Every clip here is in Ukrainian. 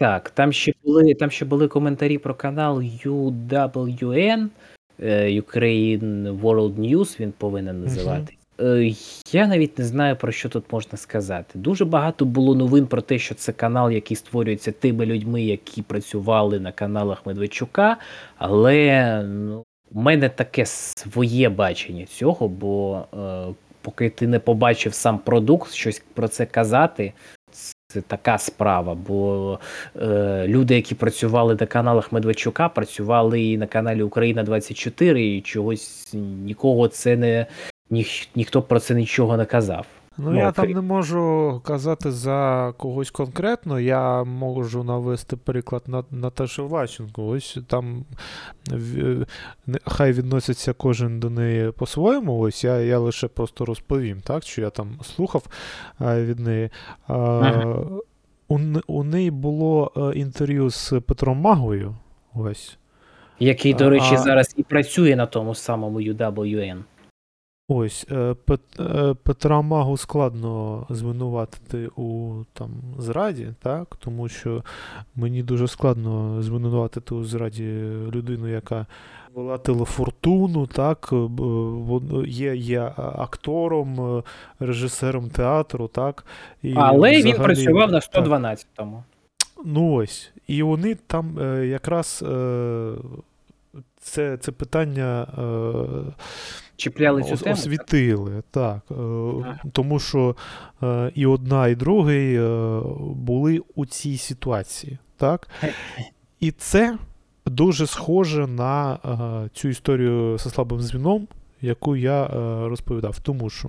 Так, там ще були, там ще були коментарі про канал UWN, е, Ukraine World News, він повинен називати. Е, Я навіть не знаю, про що тут можна сказати. Дуже багато було новин про те, що це канал, який створюється тими людьми, які працювали на каналах Медведчука, але ну, у мене таке своє бачення цього, бо е, поки ти не побачив сам продукт, щось про це казати, це така справа. Бо е, люди, які працювали на каналах Медведчука, працювали і на каналі Україна 24 і чогось нікого це не ніх, ніхто про це нічого не казав. Ну, я там не можу казати за когось конкретно, я можу навести приклад на Наташі Ващенко. Ось там хай відноситься кожен до неї по-своєму. Ось я я лише просто розповім, так, що я там слухав від неї. Ага. У у неї було е, інтерв'ю з Петром Магою. ось. Який, до речі, а... зараз і працює на тому самому UWN. Ось е, е, Петра Магу складно звинуватити у там зраді, так? Тому що мені дуже складно звинуватити у зраді людину, яка вела телефортуну, так, є є актором, режисером театру, так. І Але взагалі, він працював на 112-му. Ну ось. І вони там е, якраз це це питання чіпляли цю тему? Освітили, так. Ага. Тому що е, і одна, і другий е, були у цій ситуації. так. І це дуже схоже на е, цю історію зі слабим дзвіном, яку я розповідав. Тому що.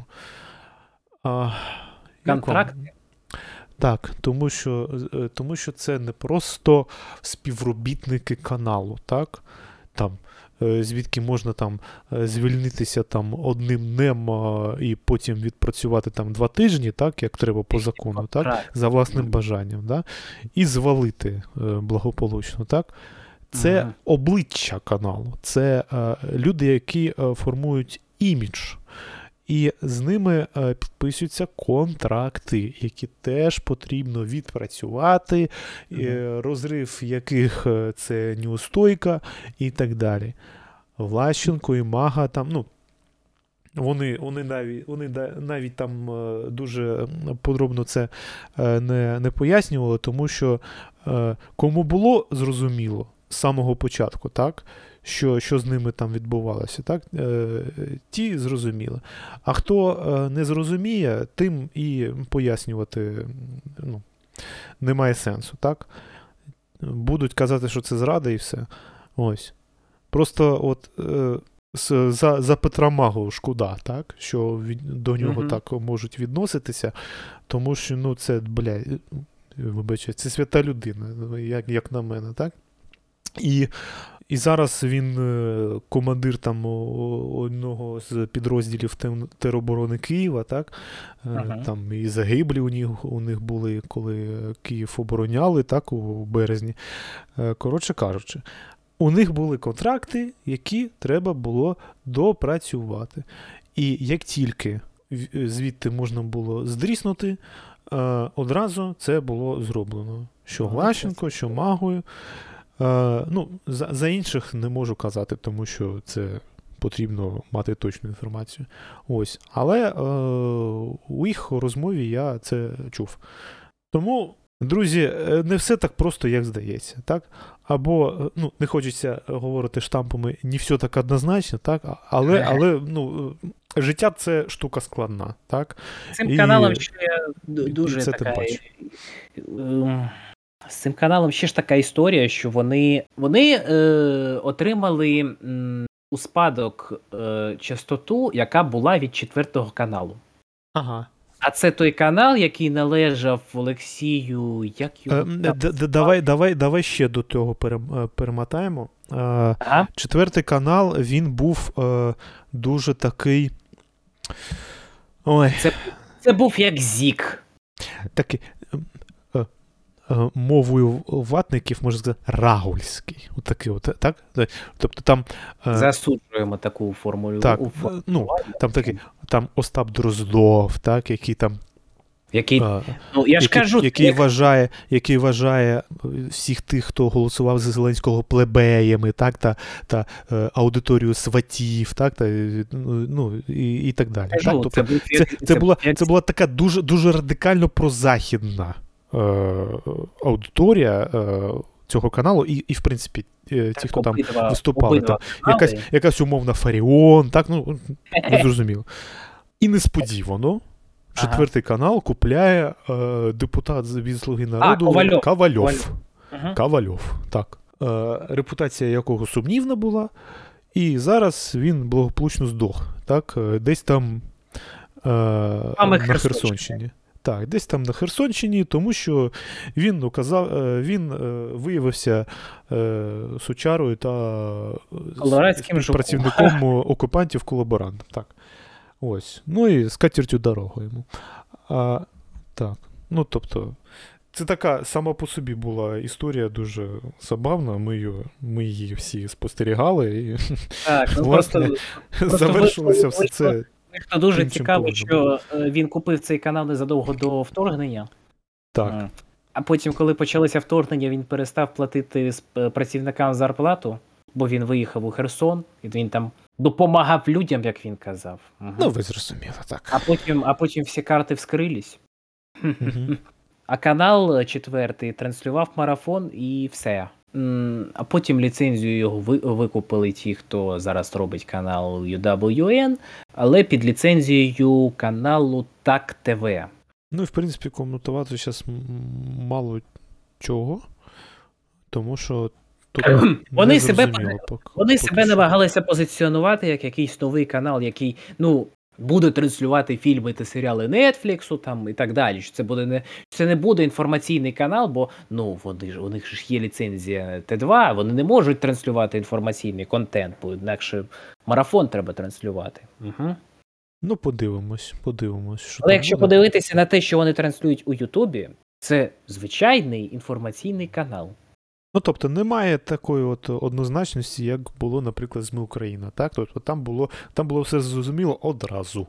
Контракт? Так, тому що тому що це не просто співробітники каналу, так? Там Е, звідки можна там е, звільнитися там одним днем і потім відпрацювати там два тижні, так, як треба по закону, так, за власним бажанням, да, і звалити е, благополучно. так. Це ага. обличчя каналу, це люди, які формують імідж. І з ними підписуються контракти, які теж потрібно відпрацювати, mm розрив яких це неустойка і так далі. Влащенко і Мага там, ну. Вони вони, навіть вони навіть там дуже подробно це не не пояснювали, тому що кому було зрозуміло з самого початку, так, що що з ними там відбувалося, так, ті зрозуміли. А хто не зрозуміє, тим і пояснювати ну, немає сенсу. так. Будуть казати, що це зрада і все. Ось. Просто от е, за за Петра Магу шкода, так? що від, до нього uh-huh. так можуть відноситися, тому що ну, це, бля, вибачте, це свята людина, як як на мене, так? І і зараз він е, командир там одного з підрозділів тероборони Києва, так? Uh-huh. Там і загиблі у них у них були, коли Київ обороняли так, у березні. Е, коротше кажучи, у них були контракти, які треба було допрацювати. І як тільки звідти можна було здріснути, е, одразу це було зроблено. Що Глащенко, що Магою. Е, ну, За за інших не можу казати, тому що це потрібно мати точну інформацію. Ось. Але е, у їх розмові я це чув. Тому Друзі, е, не все так просто, як здається, так? Або е, ну, не хочеться говорити штампами, не все так однозначно, так? Але але ну, життя це штука складна, так? Цим і, каналом ще дуже і це така. З цим каналом ще ж така історія, що вони вони е, отримали м, у спадок е, частоту, яка була від четвертого каналу. Ага. А це той канал, який належав Олексію. Як його е, Давай давай, давай ще до того е, перемотаємо. Е, ага. Четвертий канал він був дуже такий. Ой. Це це був як Зік. Такий Е, мовою ватників, можна сказати, рагульський. Отакий от, так? Тобто там... Е, Засуджуємо таку формулю. Так, ну, там такий, там Остап Дроздов, так, який там Який, А, ну, я ж який, кажу, який, як- вважає, який вважає е, всіх тих, хто голосував за Зеленського плебеями, так, та, та е, аудиторію сватів, так, та, е, ну, і, і так далі. кажу, так? Тобто, це, це, це, була, це була така дуже, дуже радикально прозахідна е, аудиторія е, цього каналу, і, і в принципі, е, ті, хто там обидва- виступали, обидва там, якась, якась умовна Фаріон, так, ну, не зрозуміло. І несподівано. Ага. Четвертий канал купляє е, депутат від Слуги народу Ковальов. Ковальов. Ковальов. Мгм. Ковальов, так. Е, репутація якого сумнівна була, і зараз він благополучно здох. Так? е, Десь там е, на Херсонщині. Так, десь там на Херсонщині, тому що він указав, е, він е, виявився е, сучарою та працівником окупантів колаборантом. Так. Ось. Ну і з катертю дорогу йому. А, так. Ну, тобто, це така сама по собі була історія дуже забавна. Ми її, ми її всі спостерігали, і Так, ну власне, просто просто завершилося все вийшло- це. Хто дуже іншим цікаво, що е, він купив цей канал незадовго до вторгнення. Так. Е, А потім, коли почалося вторгнення, він перестав платити е, працівникам зарплату, бо він виїхав у Херсон, і він там допомагав людям, як він казав. Мгм. Ну, ви зрозуміли, так. А потім, а потім всі карти вскрились. Мгм. А канал четвертий транслював марафон і все. А потім ліцензію його викупили ті, хто зараз робить канал UWN, але під ліцензією каналу Так ТВ. Ну і в принципі коментувати зараз мало чого, тому що тут Вони себе Вони поки себе намагалися позиціонувати як якийсь новий канал, який ну буде транслювати фільми та серіали Нетфліксу там і так далі. Що це буде не це не буде інформаційний канал, бо ну вони ж у них ж є ліцензія Т2, вони не можуть транслювати інформаційний контент, бо інакше марафон треба транслювати. Угу. Ну, подивимось, подивимось. Що Але якщо буде. подивитися на те, що вони транслюють у Ютубі, це звичайний інформаційний канал. Ну, тобто немає такої от однозначності, як було, наприклад, з Ми Україна. Так? Тобто там було, там було все зрозуміло одразу.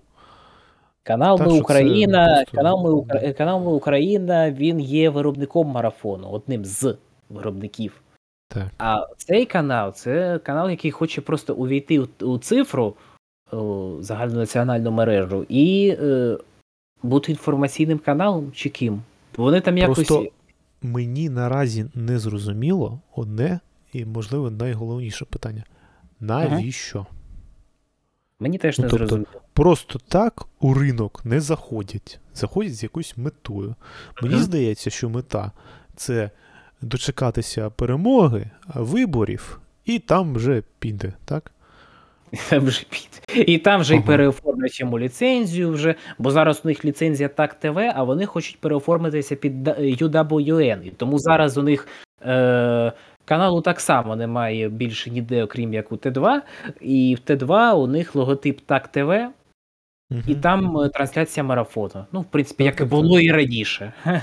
Канал Так Ми Україна, просто, канал Ми. Укра... канал Ми Україна, він є виробником марафону, одним з виробників. Так. А цей канал це канал, який хоче просто увійти у, у цифру, у загальнонаціональну мережу, і е, бути інформаційним каналом чи ким. Вони там якось. Просто мені наразі не зрозуміло одне і, можливо, найголовніше питання. Навіщо? Мені теж Ну, не тобто, зрозуміло. Просто так у ринок не заходять. Заходять з якоюсь метою. Мені Мгм. здається, що мета це дочекатися перемоги, виборів, і там вже піде, так? Там вже під- І там вже Ага. переоформлять йому ліцензію вже, бо зараз у них ліцензія Так ТВ, а вони хочуть переоформитися під UWN. І тому зараз у них е, каналу так само немає більше ніде, окрім як у Т2. І в Т2 у них логотип Так ТВ, і там е, трансляція марафону. Ну, в принципі, як і було і раніше.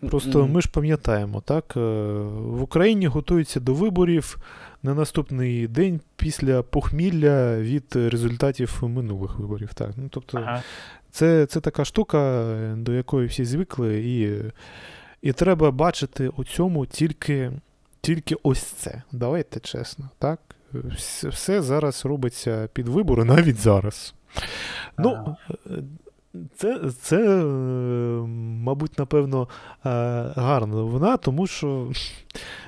Просто ми ж пам'ятаємо, так? е, В Україні готуються до виборів на наступний день після похмілля від результатів минулих виборів. Так? Ну, тобто, Ага. це, це така штука, до якої всі звикли, і, і треба бачити у цьому тільки, тільки ось це. Давайте чесно, так? Все, зараз робиться під вибори, навіть зараз. Ну, е, це, це е, мабуть, напевно, е, гарна новина, тому що,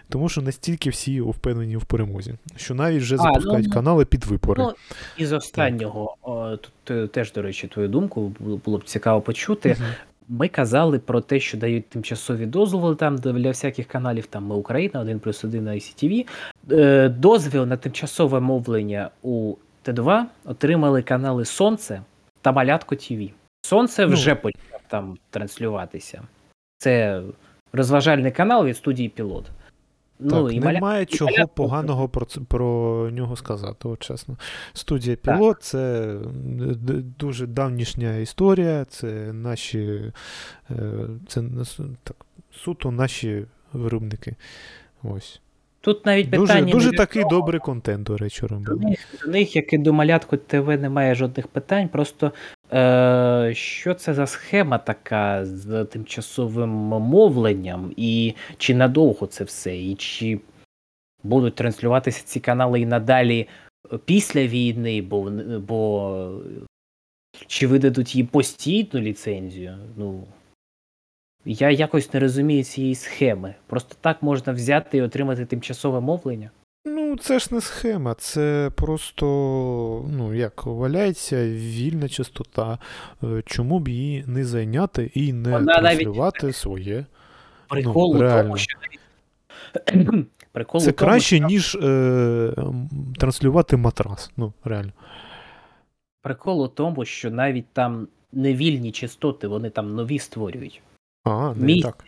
тому що настільки всі впевнені в перемозі, що навіть вже А, запускають ну, канали під вибори. Ну, із останнього, тут е, теж, до речі, твою думку було б цікаво почути. Мгм. Ми казали про те, що дають тимчасові дозволи там для всяких каналів, там ми Україна, 1 плюс 1 на ICTV. Дозвіл на тимчасове мовлення у Т2 отримали канали Сонце та Малятко ТВ. Сонце Ну. вже почав там транслюватися. Це розважальний канал від студії Пілот. Ну, і немає і чого Малятко- поганого про, про нього сказати, от чесно. Студія Пілот це дуже давнішня історія, це наші е, це так, суто наші виробники. Ось. Тут навіть Дуже, питання. дуже не такий того, добрий контент, до речі, До робили. до них, як і до малятку ТВ, немає жодних питань. Просто Е, що це за схема така з тимчасовим мовленням, і чи надовго це все, і чи будуть транслюватися ці канали і надалі після війни, бо, бо чи видадуть їм постійну ліцензію? Ну, я якось не розумію цієї схеми. Просто так можна взяти і отримати тимчасове мовлення. Ну, це ж не схема, це просто, ну, як валяється вільна частота. Е, Чому б її не зайняти і не Вона навіть- своє? Прикол Ну, реально. тому, що Прикол Це тому, краще, що... ніж е, транслювати матрас. Ну, реально. Прикол у тому, що навіть там невільні частоти, вони там нові створюють. А, не Мій- так.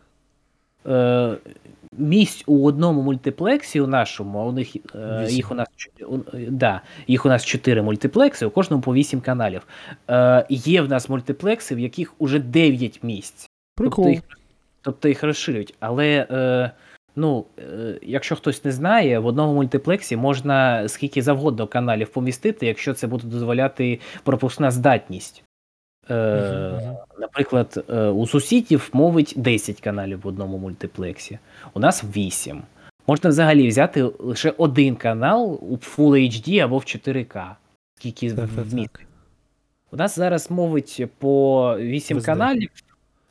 Е, місць у одному мультиплексі у нашому, а у них е, їх у нас у- да, їх у нас чотири мультиплекси, у кожному по вісім каналів. Е, є в нас мультиплекси, в яких уже 9 місць. Прикол. Тобто їх, тобто їх розширюють. Але е, ну, е, якщо хтось не знає, в одному мультиплексі можна скільки завгодно каналів помістити, якщо це буде дозволяти пропускна здатність. Е. Наприклад, е, у сусідів мовить 10 каналів в одному мультиплексі, у нас 8. Можна взагалі взяти лише один канал у Full HD або в 4К. Скільки так, У нас зараз мовить по 8 Без каналів.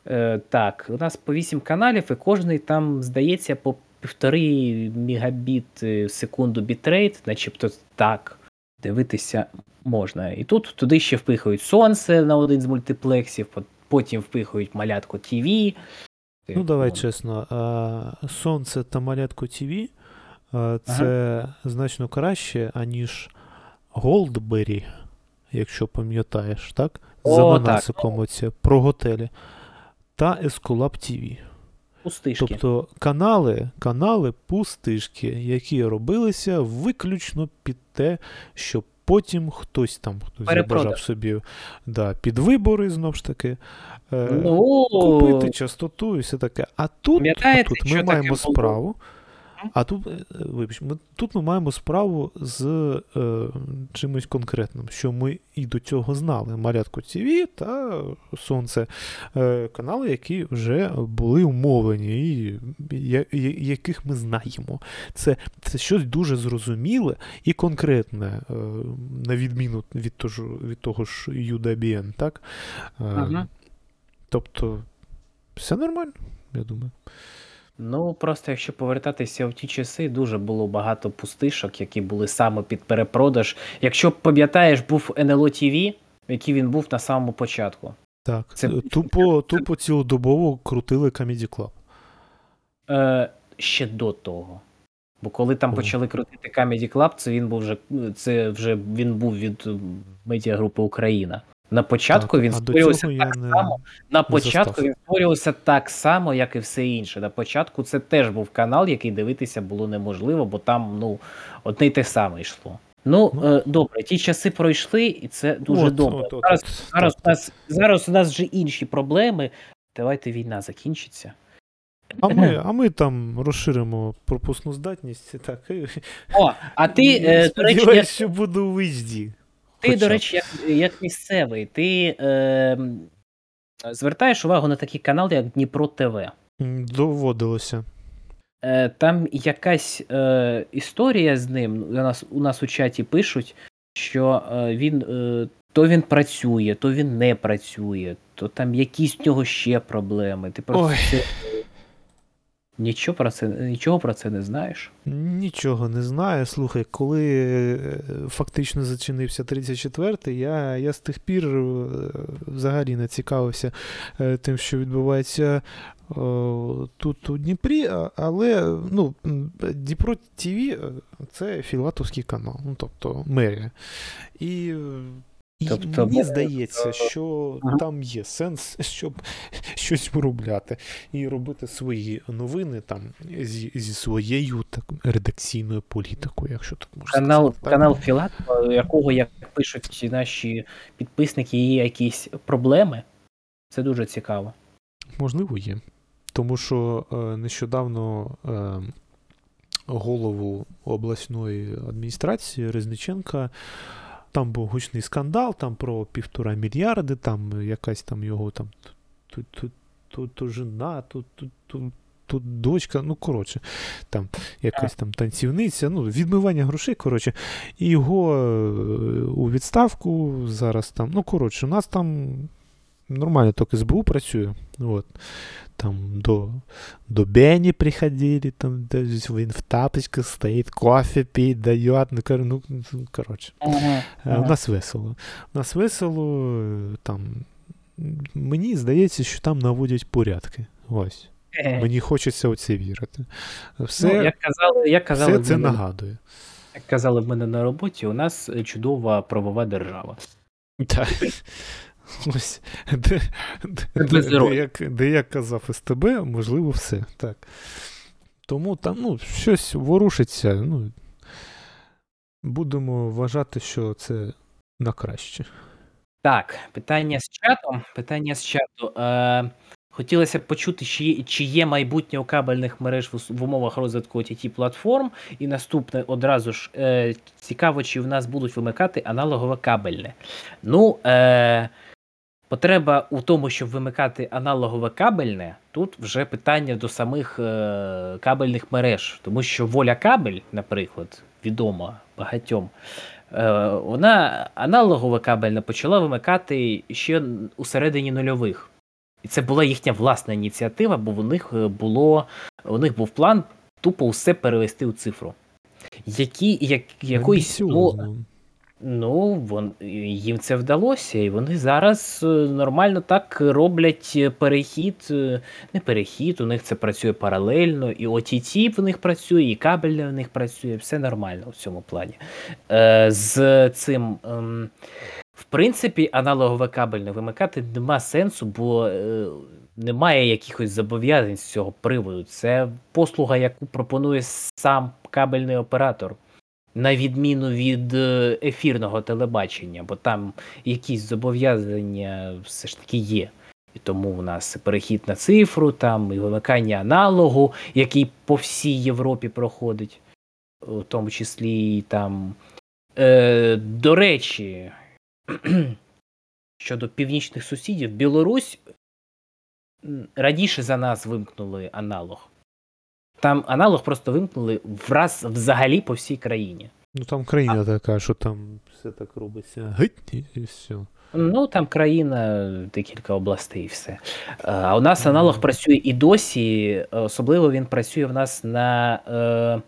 Е, так, у нас по 8 каналів, і кожний там, здається, по півтори мегабіт е, в секунду бітрейт, начебто так. Дивитися можна. І тут туди ще впихають сонце на один з мультиплексів, потім впихають малятку ТВ. Ну, давай чесно, Сонце та Малятко ТВ це значно краще, аніж Голдбері, якщо пам'ятаєш, так? О, За так. Манасиком оце про готелі. Та Ескулап ТВ. Пустишки. Тобто канали, канали пустишки, які робилися виключно під те, щоб потім хтось там хтось забажав собі да, під вибори, знову ж таки. е, ну, купити частоту і все таке. А тут, а тут ми маємо було? справу. А тут, е, вибач, ми, тут ми маємо справу з е, чимось конкретним, що ми і до цього знали. Марятко ТВ та Сонце е, канали, які вже були умовлені, і я, я- яких ми знаємо. Це, це щось дуже зрозуміле і конкретне, е, на відміну від того, від того ж UDBN, так? Е, Мгм. Тобто, все нормально, я думаю. Ну, просто якщо повертатися в ті часи, дуже було багато пустишок, які були саме під перепродаж. Якщо пам'ятаєш, був НЛО ТВ, який він був на самому початку. Так, Це- е, тупо, тупо цілодобово крутили Comedy Club. Е, ще до того. Бо коли там О. почали крутити Comedy Club, це він був вже це вже він був від медіагрупи Україна. На початку Так, він створювався так не... само. На початку застав. він створювався так само, як і все інше. На початку це теж був канал, який дивитися було неможливо, бо там ну одне й те саме йшло. Ну, Ну. е, добре, ті часи пройшли, і це дуже От, добре. от, от, зараз, от, зараз, так, у нас, зараз у нас вже інші проблеми. Давайте війна закінчиться. А ми, а ми там розширимо пропускну здатність. Так, О, а ти, е, до речі, що буду у виїзді. Ти, хоча до речі, як, як місцевий, ти е, звертаєш увагу на такий канал, як Дніпро ТВ. Доводилося. Е, Там якась е, історія з ним. У нас, у нас у чаті пишуть, що е, він е, то він працює, то він не працює, то там якісь в нього ще проблеми. Ти просто Ой. Нічого, про це, нічого про це не знаєш. Нічого не знаю. Слухай, коли е, фактично зачинився 34-й, я, я з тих пір е, взагалі не цікавився е, тим, що відбувається тут у Дніпрі, але ну, Дніпро ТВ це філатовський канал, ну тобто мерія. І Тобто, мені здається, що Ага. там є сенс, щоб щось виробляти і робити свої новини там зі, зі своєю так, редакційною політикою, якщо так можна Канал, сказати. канал Філат, у якого, як пишуть наші підписники, є якісь проблеми. Це дуже цікаво. Можливо, є. Тому що е, нещодавно е, голову обласної адміністрації Резниченка там був гучний скандал, там про півтора мільярди, там якась там його там тут, тут, тут, тут жена, тут, тут, тут, тут дочка, ну, коротше, там якась там танцівниця, ну, відмивання грошей, коротше, і його е, у відставку зараз там, ну, коротше, у нас там нормально тільки СБУ працює. От. Там до, до Бені приходили, там десь він в тапочках стоїть, кофе пить, дає. Ну, кор- ну, ну, коротше. Ага, Е, У нас весело. У нас весело, е, там. Мені здається, що там наводять порядки. Ось. Мені хочеться у це вірити. Все, Ну, як казали, як казали, все це мене, нагадує. як казали в мене на роботі, у нас чудова правова держава. Так. Ось, де, де, де, як, де як казав СТБ, можливо, все. Так. Тому там ну, щось ворушиться. Ну, будемо вважати, що це на краще. Так, питання з чату. Питання з чату. Е, хотілося б почути, чи, є- чи є майбутнє у кабельних мереж в, в умовах розвитку OTT платформ. І наступне одразу ж е, цікаво, чи в нас будуть вимикати аналогове кабельне. Ну, е, потреба у тому, щоб вимикати аналогове кабельне, тут вже питання до самих е, кабельних мереж. Тому що воля кабель, наприклад, відома багатьом. Е, вона аналогове кабельне почала вимикати ще у середині нульових. І це була їхня власна ініціатива, бо у них е, було у них був план тупо все перевести у цифру. Які, як, якоїсь, ну, Амбіціозно. Ну, вон, їм це вдалося, і вони зараз е, нормально так роблять е, перехід, е, не перехід, у них це працює паралельно, і OTT в них працює, і кабельне в них працює, все нормально в цьому плані. Е, з цим, ем, в принципі, аналогове кабельне вимикати нема сенсу, бо немає якихось зобов'язань з цього приводу. Це послуга, яку пропонує сам кабельний оператор на відміну від е, ефірного телебачення, бо там якісь зобов'язання все ж таки є. І тому у нас перехід на цифру, там і вимикання аналогу, який по всій Європі проходить, у тому числі і там. Е, до речі, щодо північних сусідів, Білорусь раніше за нас вимкнули аналог. Там аналог просто вимкнули враз взагалі по всій країні. Ну там країна така, що там все так робиться. Гить, і, і все. Ну, там країна, декілька областей і все. Е, А у нас аналог працює і досі, особливо він працює в нас на е,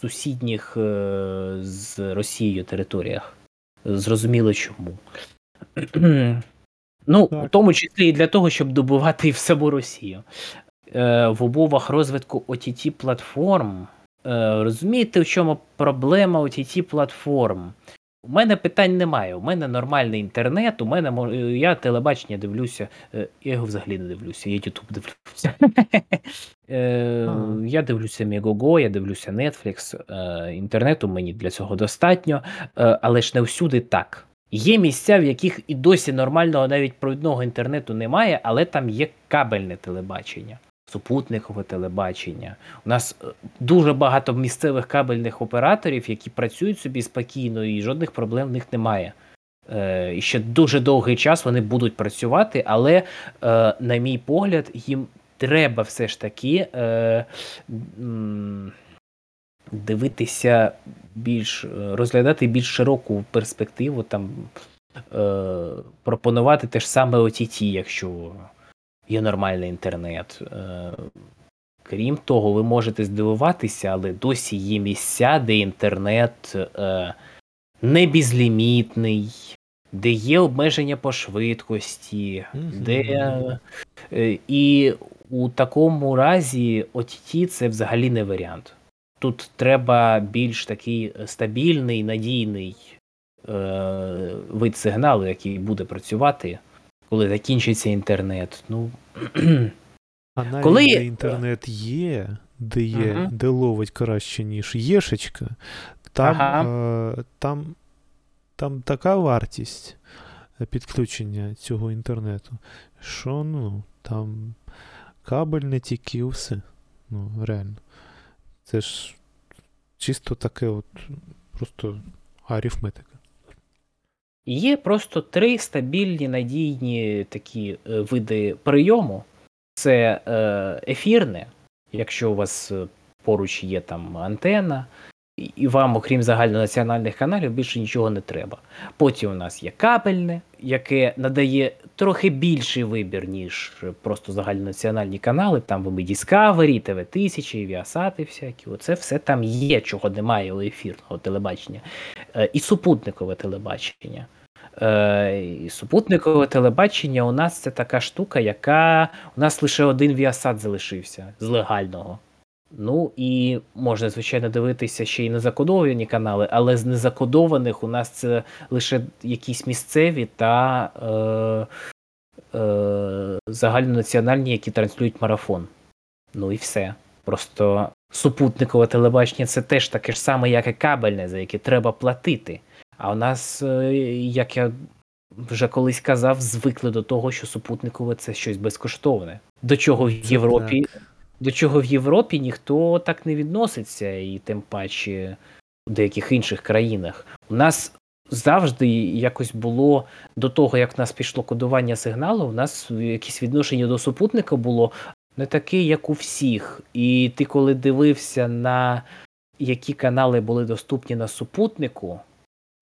сусідніх е, з Росією територіях. Зрозуміло чому. ну, Так. в тому числі і для того, щоб добувати в саму Росію. Е, в умовах розвитку OTT платформ. Е, розумієте, в чому проблема OTT платформ? У мене питань немає. У мене нормальний інтернет, у мене я телебачення дивлюся. е, Я його взагалі не дивлюся, я YouTube дивлюся. Я дивлюся Megogo, я дивлюся Netflix. Інтернету мені для цього достатньо, але ж не всюди так. Є місця, в яких і досі нормального навіть провідного інтернету немає, але там є кабельне телебачення, супутникове телебачення. У нас е, дуже багато місцевих кабельних операторів, які працюють собі спокійно, і жодних проблем в них немає. Е, і ще дуже довгий час вони будуть працювати, але, е, на мій погляд, їм треба все ж таки дивитися більш, розглядати більш широку перспективу, там, пропонувати те ж саме OTT, якщо є нормальний інтернет. Е, Крім того, ви можете здивуватися, але досі є місця, де інтернет е, не безлімітний, де є обмеження по швидкості, де е, і у такому разі OTT це взагалі не варіант. Тут треба більш такий стабільний, надійний е, вид сигналу, який буде працювати, коли закінчиться інтернет. Ну, А навіть Коли- де інтернет є, де є, Мгм. де ловить краще, ніж єшечка, там, е, там, там така вартість е, підключення цього інтернету, що ну, там кабель не тільки все. Ну, реально. Це ж чисто таке от просто арифметика. Є просто три стабільні надійні такі е, види прийому: це е, ефірне, якщо у вас е, поруч є там антенна, і- вам, окрім загальнонаціональних каналів, більше нічого не треба. Потім у нас є кабельне, яке надає трохи більший вибір, ніж просто загальнонаціональні канали. Там ви Discovery, TV 1000, Viasat всякі. Оце все там є, чого немає у ефірного телебачення. Е, І супутникове телебачення. Е, і супутникове телебачення у нас це така штука, яка у нас лише один Viasat залишився з легального. Ну і можна, звичайно, дивитися ще й незакодовані канали, але з незакодованих у нас це лише якісь місцеві та е, е, загальнонаціональні, які транслюють марафон. Ну і все. Просто супутникове телебачення це теж таке ж саме, як і кабельне, за яке треба платити. А у нас, е, як я вже колись казав, звикли до того, що супутникове це щось безкоштовне. До чого в Європі, до чого в Європі ніхто так не відноситься, і тим паче в деяких інших країнах. У нас завжди якось було до того, як в нас пішло кодування сигналу, у нас якесь відношення до супутника було не таке, як у всіх. І ти, коли дивився на які канали були доступні на супутнику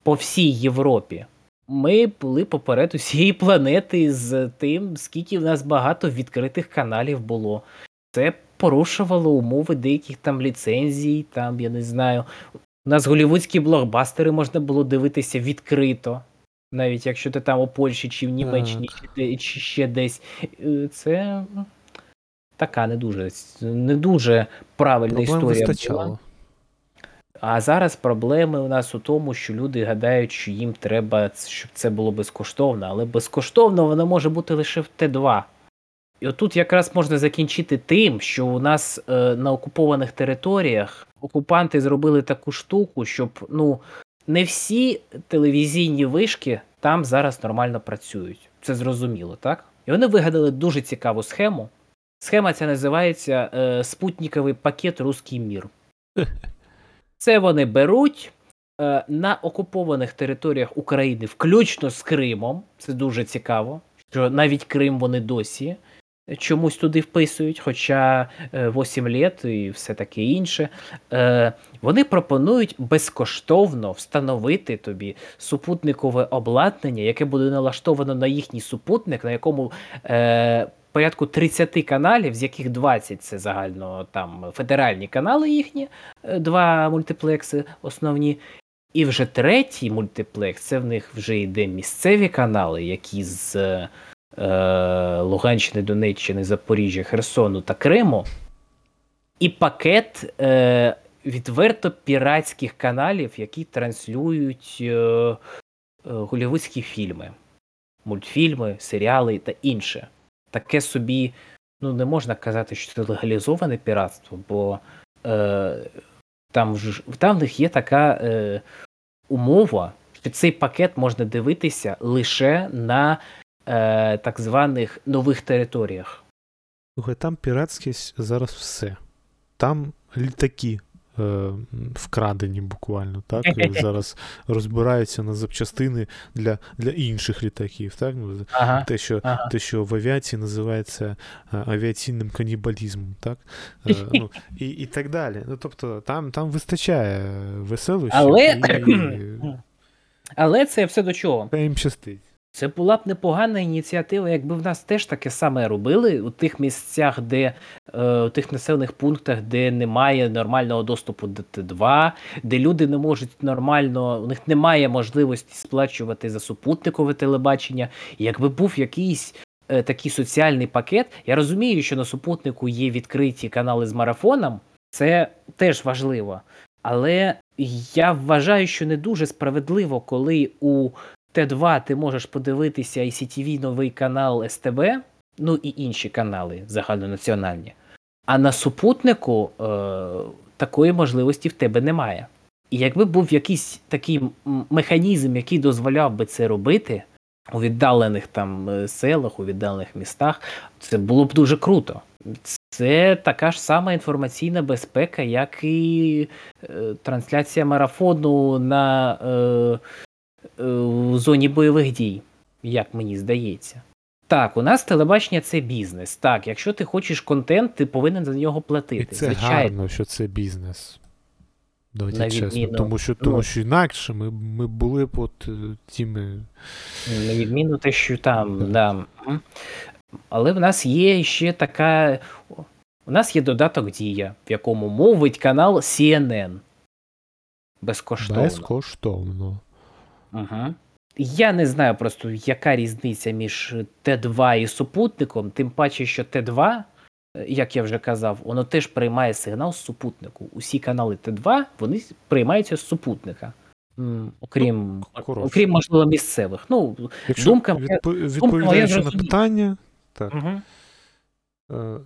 по всій Європі. Ми були поперед усієї планети з тим, скільки в нас багато відкритих каналів було. Це порушувало умови деяких там ліцензій, там, я не знаю. У нас голівудські блокбастери можна було дивитися відкрито, навіть якщо ти там у Польщі чи в Німеччині, чи, чи ще десь. Е, Це ну, така не дуже, не дуже правильна Проблем історія. була. вистачало. А зараз проблеми у нас у тому, що люди гадають, що їм треба, щоб це було безкоштовно, але безкоштовно воно може бути лише в Т2. І отут якраз можна закінчити тим, що у нас е, на окупованих територіях окупанти зробили таку штуку, щоб ну не всі телевізійні вишки там зараз нормально працюють. Це зрозуміло, так? І вони вигадали дуже цікаву схему. Схема ця називається е, спутниковий пакет Руський мір. Це вони беруть е, на окупованих територіях України, включно з Кримом. Це дуже цікаво, що навіть Крим вони досі чомусь туди вписують, хоча е, 8 літ і все таке інше. Е, вони пропонують безкоштовно встановити тобі супутникове обладнання, яке буде налаштовано на їхній супутник, на якому е, порядку 30 каналів, з яких 20 це загально там федеральні канали їхні, е, два мультиплекси основні. І вже третій мультиплекс це в них вже йде місцеві канали, які з е, Луганщини, Донеччини, Запоріжжя, Херсону та Криму. І пакет е, відверто піратських каналів, які транслюють е, е, голівудські фільми, мультфільми, серіали та інше. Таке собі, ну не можна казати, що це легалізоване піратство, бо е, там, ж, там в них є така е, умова, що цей пакет можна дивитися лише на е, так званих нових територіях. Слухай, там піратськість зараз все. Там літаки е, вкрадені буквально, так? Зараз розбираються на запчастини для, для інших літаків. Так? Ну, Ага. Те, що, Ага. те, що в авіації називається е, авіаційним канібалізмом, так? Е, ну, і, і так далі. Ну, тобто, там, там вистачає веселощів, Але- і Але це все до чого? та їм щастить. Це була б непогана ініціатива, якби в нас теж таке саме робили у тих місцях, де е, у тих населених пунктах, де немає нормального доступу до Т2, де люди не можуть нормально, у них немає можливості сплачувати за супутникове телебачення. Якби був якийсь е, такий соціальний пакет, я розумію, що на супутнику є відкриті канали з марафоном, це теж важливо. Але я вважаю, що не дуже справедливо, коли у Т2 ти можеш подивитися ICTV новий канал СТБ, ну і інші канали загальнонаціональні. А на супутнику е, такої можливості в тебе немає. І якби був якийсь такий механізм, який дозволяв би це робити у віддалених там е, селах, у віддалених містах, це було б дуже круто. Це така ж сама інформаційна безпека, як і е, трансляція марафону на е, е, в зоні бойових дій, як мені здається. Так, у нас телебачення це бізнес. Так, якщо ти хочеш контент, ти повинен за нього платити. І це Звичайно. гарно, що це бізнес. Давайте На чесно. відміну- Тому що, тому ну- що інакше ми, ми були б от е, тими. На відміну те, що там, Да. да. Але в нас є ще така. У нас є додаток Дія, в якому мовить канал CNN. Безкоштовно. Безкоштовно. Угу. Я не знаю просто, яка різниця між Т2 і супутником, тим паче, що Т2, е, як я вже казав, воно теж приймає сигнал з супутнику. Усі канали Т2 вони приймаються з супутника. Окрім, коротше. окрім, можливо, місцевих. Ну, Якщо Думка моя відповідаючи на питання, так, угу. е,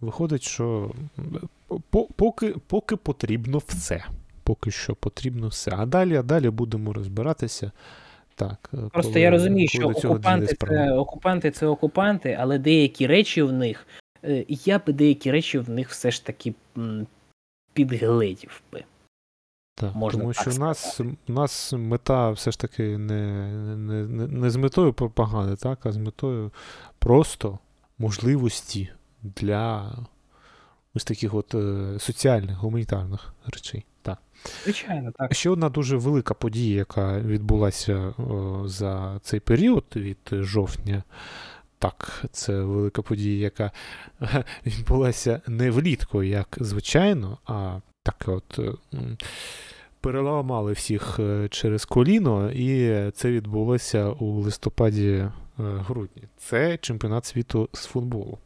виходить, що поки, поки потрібно все. Поки що потрібно все. А далі, а далі будемо розбиратися. Так, е, Просто коли- я розумію, що окупанти це, окупанти це окупанти, але деякі речі в них, е, я би деякі речі в них все ж таки підгледів би. Так, Можна тому так що у нас, нас мета все ж таки не, не, не, не з метою пропаганди, так, а з метою просто можливості для ось таких от е, соціальних, гуманітарних речей. Так. Звичайно, так. Ще одна дуже велика подія, яка відбулася о, за цей період від жовтня. Так, це велика подія, яка відбулася не влітку, як звичайно, а так от е, переламали всіх е, через коліно, і це відбулося у листопаді-грудні. Це чемпіонат світу з футболу.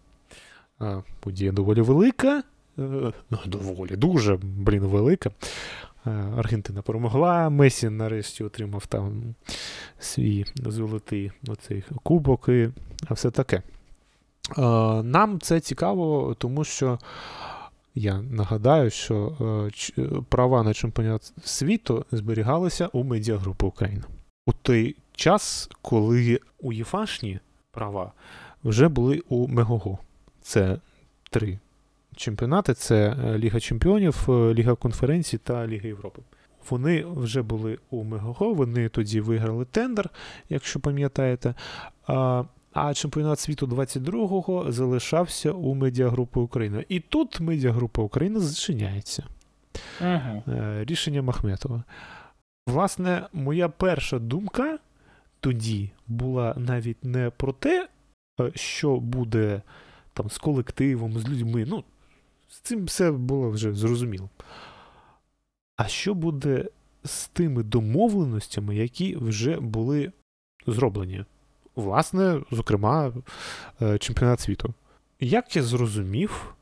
Подія доволі велика. Е, ну, Доволі дуже, блін, велика. Е, Аргентина перемогла, Месі нарешті отримав там свій золотий оцей кубок і все таке. Е, Нам це цікаво, тому що я нагадаю, що права на чемпіонат світу зберігалися у медіагрупи України. У той час, коли УЄФАшні права вже були у Мегого. Це три чемпіонати: це е, Ліга Чемпіонів, е, Ліга конференцій та Ліга Європи. Вони вже були у Мегого, вони тоді виграли тендер, якщо пам'ятаєте. А, а чемпіонат світу 22-го залишався у медіагрупи України. І тут медіагрупа України зачиняється. Угу. Е, рішення Махметова. Власне, моя перша думка тоді була навіть не про те, що буде там з колективом, з людьми. Ну, з цим все було вже зрозуміло. А що буде з тими домовленостями, які вже були зроблені? Власне, зокрема, е, чемпіонат світу. Як я зрозумів,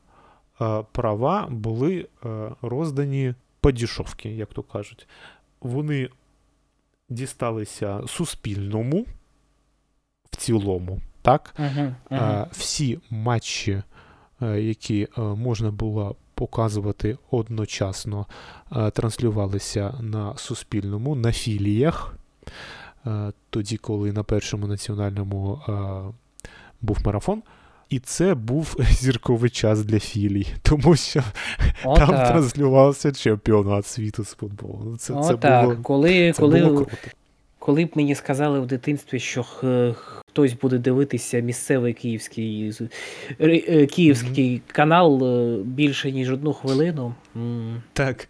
е, права були е, роздані по дішовки, як то кажуть. Вони дісталися суспільному в цілому, так? Угу. Е, всі матчі, які е, можна було показувати одночасно, е, транслювалися на Суспільному, на філіях. Е, Тоді, коли на першому національному е, був марафон. І це був зірковий час для філій, тому що там транслювався чемпіонат світу з футболу. Ну, Це, це, Отак. було, Коли, це коли, було круто. Коли б мені сказали в дитинстві, що х- хтось буде дивитися місцевий київський, е, київський канал е, більше, ніж одну хвилину. м, Так.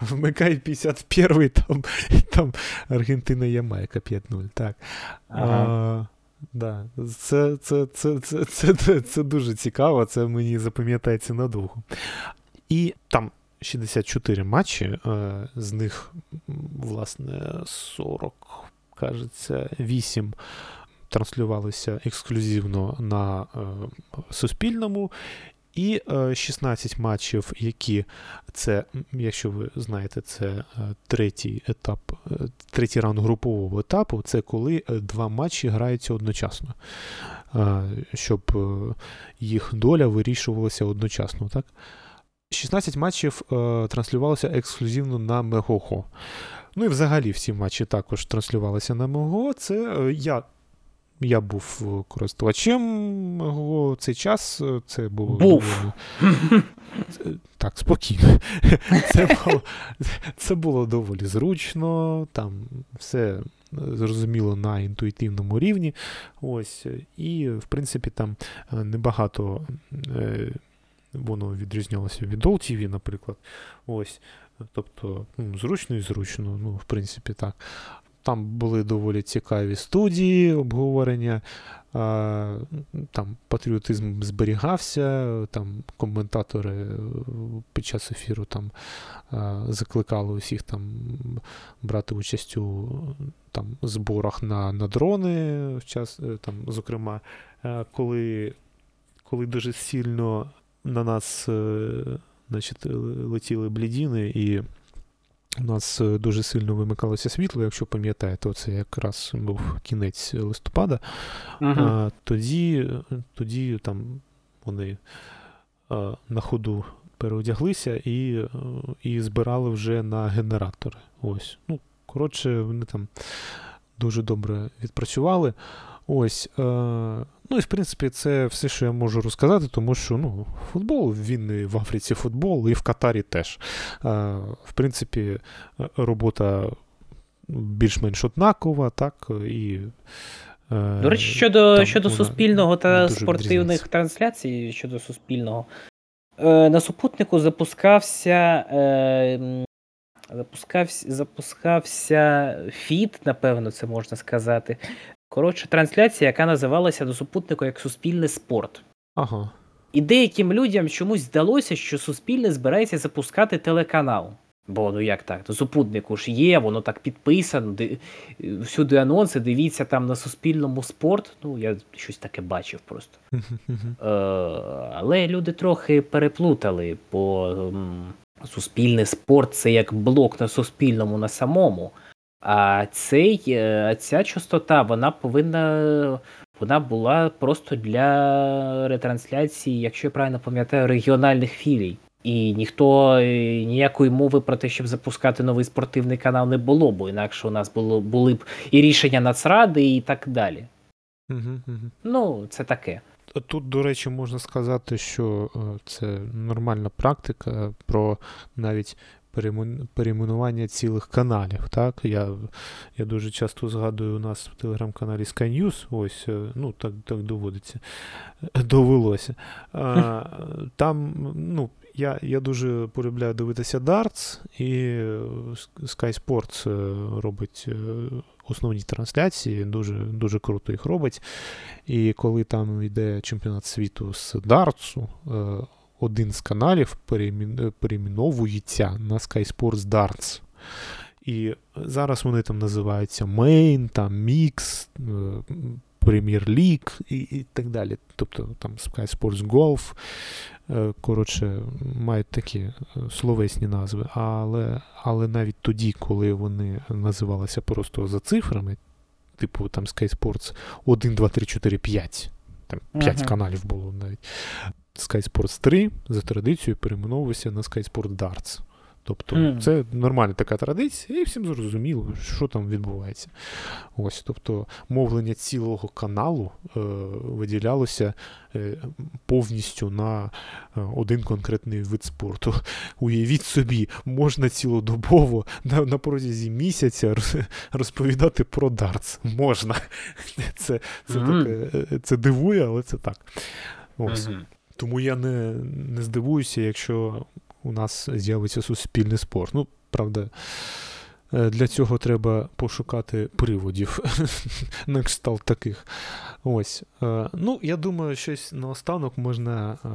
Вмикай 51-й, там, там Аргентина Ямайка 5-0. Так. Ага. А, да. це, це, це, це, це дуже цікаво, це мені запам'ятається надовго. І там 64 матчі, е, з них, власне, 40, кажеться, 8 транслювалися ексклюзивно на е, Суспільному. І е, 16 матчів, які це, якщо ви знаєте, це е, третій етап, е, третій раунд групового етапу, це коли е, два матчі граються одночасно, е, щоб е, їх доля вирішувалася одночасно. Так? 16 матчів е, транслювалося ексклюзивно на Мегого. Ну і взагалі всі матчі також транслювалися на Мего. Це е, я я був е, користувачем його цей час. е, Це було Був. доволі- Це- так, спокійно. Це було, це було доволі зручно, там все е, зрозуміло на інтуїтивному рівні. Ось, і, в принципі, там небагато е, воно відрізнялося від OLTV, наприклад. Ось, тобто, ну, зручно і зручно, ну, в принципі, так. Там були доволі цікаві студії, обговорення. Там патріотизм зберігався, там коментатори е, під час ефіру там закликали усіх там брати участь у там, зборах на, на дрони, в час, е, там, зокрема, е, коли, коли дуже сильно на нас е, значить, летіли блідіни і у нас е, дуже сильно вимикалося світло, якщо пам'ятаєте, це якраз був кінець листопада. А, тоді, тоді там вони а, на ходу переодяглися і, е, і збирали вже на генератори. Ось. Ну, коротше, вони там дуже добре відпрацювали. Ось. Е, ну і в принципі, це все, що я можу розказати, тому що ну, футбол, він і в Африці футбол, і в Катарі теж. В принципі, робота більш-менш однакова, так, і. е, До речі, щодо, там щодо суспільного та спортивних трансляцій, щодо суспільного. Е, на супутнику запускався. Е, запускався, запускався фід, напевно, це можна сказати. Коротше, трансляція, яка називалася до супутнику як Суспільний спорт. Ага. І деяким людям чомусь здалося, що Суспільне збирається запускати телеканал. Бо ну як так? То супутнику ж є, воно так підписано, ди- всюди анонси, дивіться там на Суспільному спорт. Ну, я щось таке бачив просто. Е, але люди трохи переплутали, бо м, суспільний спорт це як блок на суспільному на самому. А цей, е, ця частота вона повинна. Вона була просто для ретрансляції, якщо я правильно пам'ятаю, регіональних філій. І ніхто е, ніякої мови про те, щоб запускати новий спортивний канал, не було, бо інакше у нас було, були б і рішення Нацради, і так далі. Мгм, мгм. Ну, це таке. Тут, до речі, можна сказати, що е, це нормальна практика про навіть перейменування цілих каналів. Так? Я, я дуже часто згадую у нас в телеграм-каналі Sky News, ось, е, ну, так, так доводиться, е, довелося. А, там, ну, я, я дуже полюбляю дивитися дартс, і е, Sky Sports робить основні трансляції, дуже, дуже круто їх робить. І коли там йде чемпіонат світу з дартсу, один з каналів перейменовується на Sky Sports Darts. І зараз вони там називаються Main, там Mix, е, Premier League і, і так далі. Тобто там Sky Sports Golf. е, Коротше, мають такі е, словесні назви. Але, але навіть тоді, коли вони називалися просто за цифрами, типу там Sky Sports 1, 2, 3, 4, 5. Там 5 Ага. каналів було навіть. Sky Sports 3 за традицією перейменовувався на Sky Sports Darts. Тобто Мгм. це нормальна така традиція, і всім зрозуміло, що там відбувається. Ось, тобто, мовлення цілого каналу е, виділялося е, повністю на е, один конкретний вид спорту. Уявіть собі, можна цілодобово на, на протязі місяця розповідати про дартс. Можна. Це, це, Мгм. таке, е, це дивує, але це так. Ось. Мгм. Тому я не, не здивуюся, якщо у нас з'явиться суспільний спорт. Ну, правда, е, для цього треба пошукати приводів на кшталт таких. Ось. Е, Ну, я думаю, щось наостанок можна е,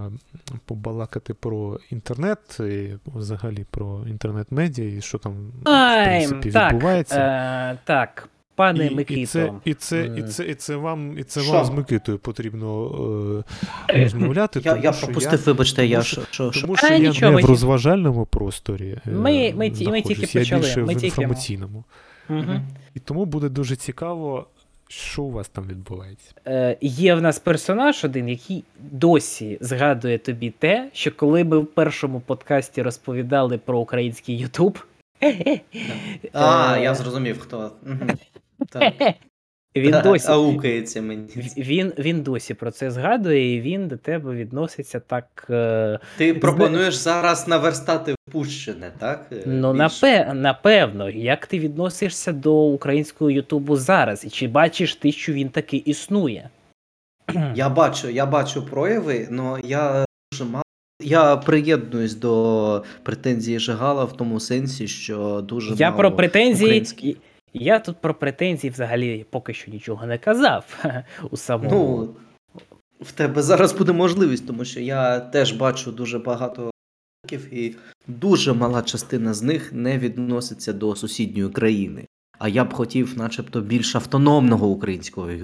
побалакати про інтернет, і взагалі про інтернет-медіа, і що там в Ай, принципі так, відбувається. Е, так, пане І, Микито. і, це, і, це, і, Е. це, і це вам, і це Що? вам з Микитою потрібно е, розмовляти. Я, тому я що пропустив, вибачте, я що. що, що. Тому що А, я нічого, не ми в розважальному просторі. е, Ми- ми ми тільки знаходжусь, я почали, більше ми в інформаційному. Мгм. І тому буде дуже цікаво, що у вас там відбувається. Е, є в нас персонаж один, який досі згадує тобі те, що коли ми в першому подкасті розповідали про український Ютуб. А, е, я зрозумів, хто. Так. Він досі, аукається мені. він, він досі про це згадує, і він до тебе відноситься так. е, Ти пропонуєш зараз наверстати впущене, так? Е, Ну, більш? напе, напевно, як ти відносишся до українського Ютубу зараз? І чи бачиш ти, що він таки існує? Я бачу, я бачу прояви, але я дуже мало. Я приєднуюсь до претензії Жигала в тому сенсі, що дуже Я мало про претензії. українських- Я тут про претензії взагалі поки що нічого не казав у самому. Ну, в тебе зараз буде можливість, тому що я теж бачу дуже багато років, і дуже мала частина з них не відноситься до сусідньої країни. А я б хотів, начебто, більш автономного українського ютубу.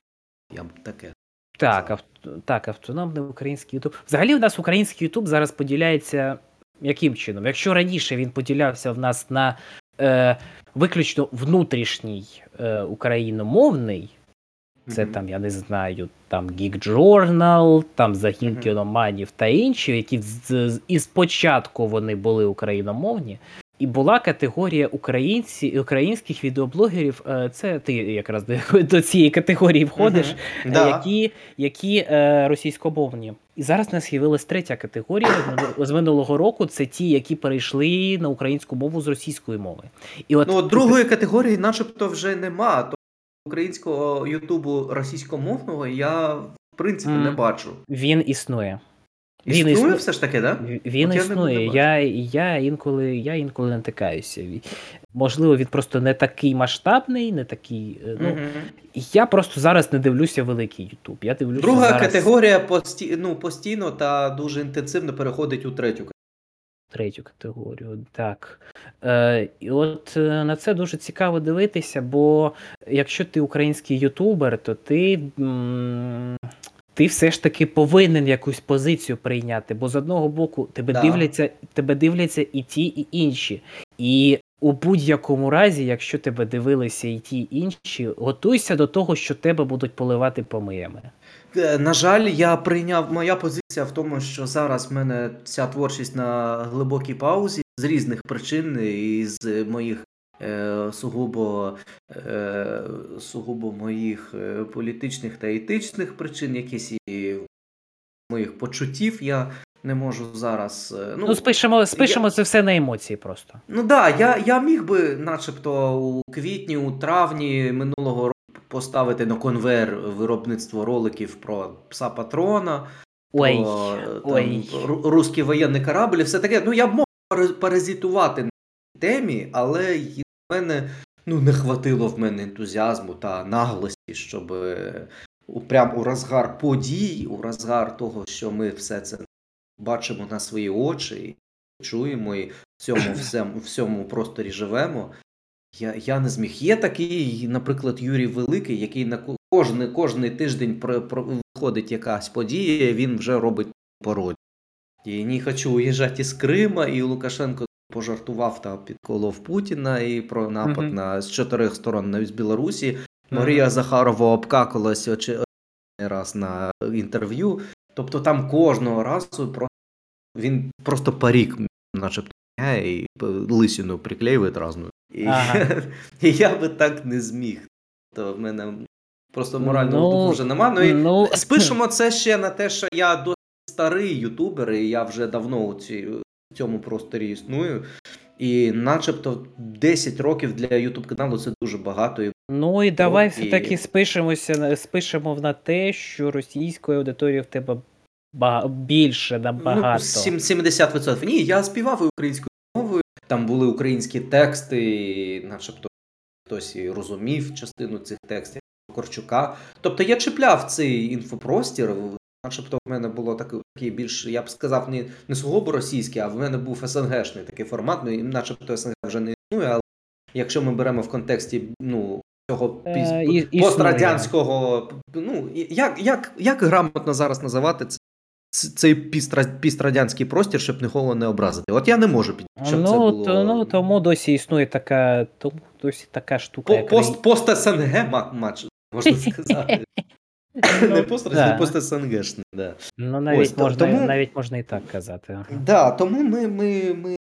Я б таке. Так, ав... так, автономний український Ютуб. Взагалі, у нас український Ютуб зараз поділяється яким чином? Якщо раніше він поділявся в нас на е, виключно внутрішній е, україномовний, це Мгм. там, я не знаю, там Geek Journal, там загін Мгм. кіноманів та інші, які з, з, і спочатку вони були україномовні. І була категорія українці, українських відеоблогерів. е, Це ти якраз до, до цієї категорії входиш, Да. які, які е, російськомовні. І зараз у нас з'явилась третя категорія з минулого- року. Це ті, які перейшли на українську мову з російської мови. І от Ну, от другої категорії, начебто, вже нема. То українського ютубу російськомовного я в принципі не бачу. він існує. Він Існує існує. все ж таки, так? Да? Він От існує. я, я інколи я інколи натикаюся. Можливо, він просто не такий масштабний, не такий. е, Ну Мгм. я просто зараз не дивлюся великий Ютуб. Я дивлюся Друга зараз категорія пості... ну, постійно та дуже інтенсивно переходить у третю категорію. третю категорію. Так. Е, і от е, на це дуже цікаво дивитися, бо якщо ти український ютубер, то ти. м, Ти все ж таки повинен якусь позицію прийняти, бо з одного боку тебе Да. дивляться, тебе дивляться і ті, і інші. І у будь-якому разі, якщо тебе дивилися і ті, і інші, готуйся до того, що тебе будуть поливати помиями. Е, На жаль, я прийняв моя позиція в тому, що зараз в мене вся творчість на глибокій паузі з різних причин і з моїх сугубо, е, сугубо моїх е, політичних та етичних причин, якісь і моїх почуттів я не можу зараз. е, Ну, спишемо, спишемо це все на емоції просто. Ну да, я, я міг би, начебто, у квітні, у травні минулого року поставити на конвейер виробництво роликів про пса патрона, Ой, про е, там, ой. ру- русський воєнний корабль, і все таке. Ну я б мог паразитувати на темі, але мене ну, не хватило в мене ентузіазму та наглості, щоб е, у, прям у розгар подій, у розгар того, що ми все це бачимо на свої очі, і чуємо і в цьому всьому, всьому просторі живемо. Я, я не зміг. Є такий, наприклад, Юрій Великий, який на ко- кожний, кожний тиждень про, про, виходить якась подія, він вже робить пародію. І не хочу уїжджати з Крима, і Лукашенко пожартував та підколов Путіна і про напад Мгм. на з чотирьох сторон на- з Білорусі. Марія Захарова обкакалась очі- раз на інтерв'ю. Тобто там кожного разу про він просто парік, начебто, і лисину приклеює разну. І, Ага. і я би так не зміг. То в мене просто морального Ну, духу вже нема. Ну і ну, спишемо це ще на те, що я досить старий ютубер, і я вже давно у ці, в цьому просторі існую. І начебто 10 років для ютуб каналу це дуже багато. Ну і давай все-таки спишемося на- спишемо на те, що російської аудиторії в тебе більше набагато. Ну, сім- 70%. Ні, я співав українською мовою. Там були українські тексти, і начебто хтось і розумів частину цих текстів Корчука. Тобто я чіпляв цей інфопростір. Начебто в мене було такий, більш, я б сказав, не, не сугубо російський, а в мене був СНГшний такий формат. Ну, і начебто СНГ вже не існує, але якщо ми беремо в контексті ну, цього Е, пострадянського, ну як, як, як грамотно зараз називати це? Цей пістрадянський простір, щоб нікого не образити. От я не можу під щоб ну, це було... то, ну, тому досі існує така, тому досі така штука, По- як пост, пост СНГ ма- матч, можна сказати. Не пост, да. а пост СНГшний, да. Ну, навіть, Ось, можна, тому- навіть можна і так казати. Да, тому ми, ми, ми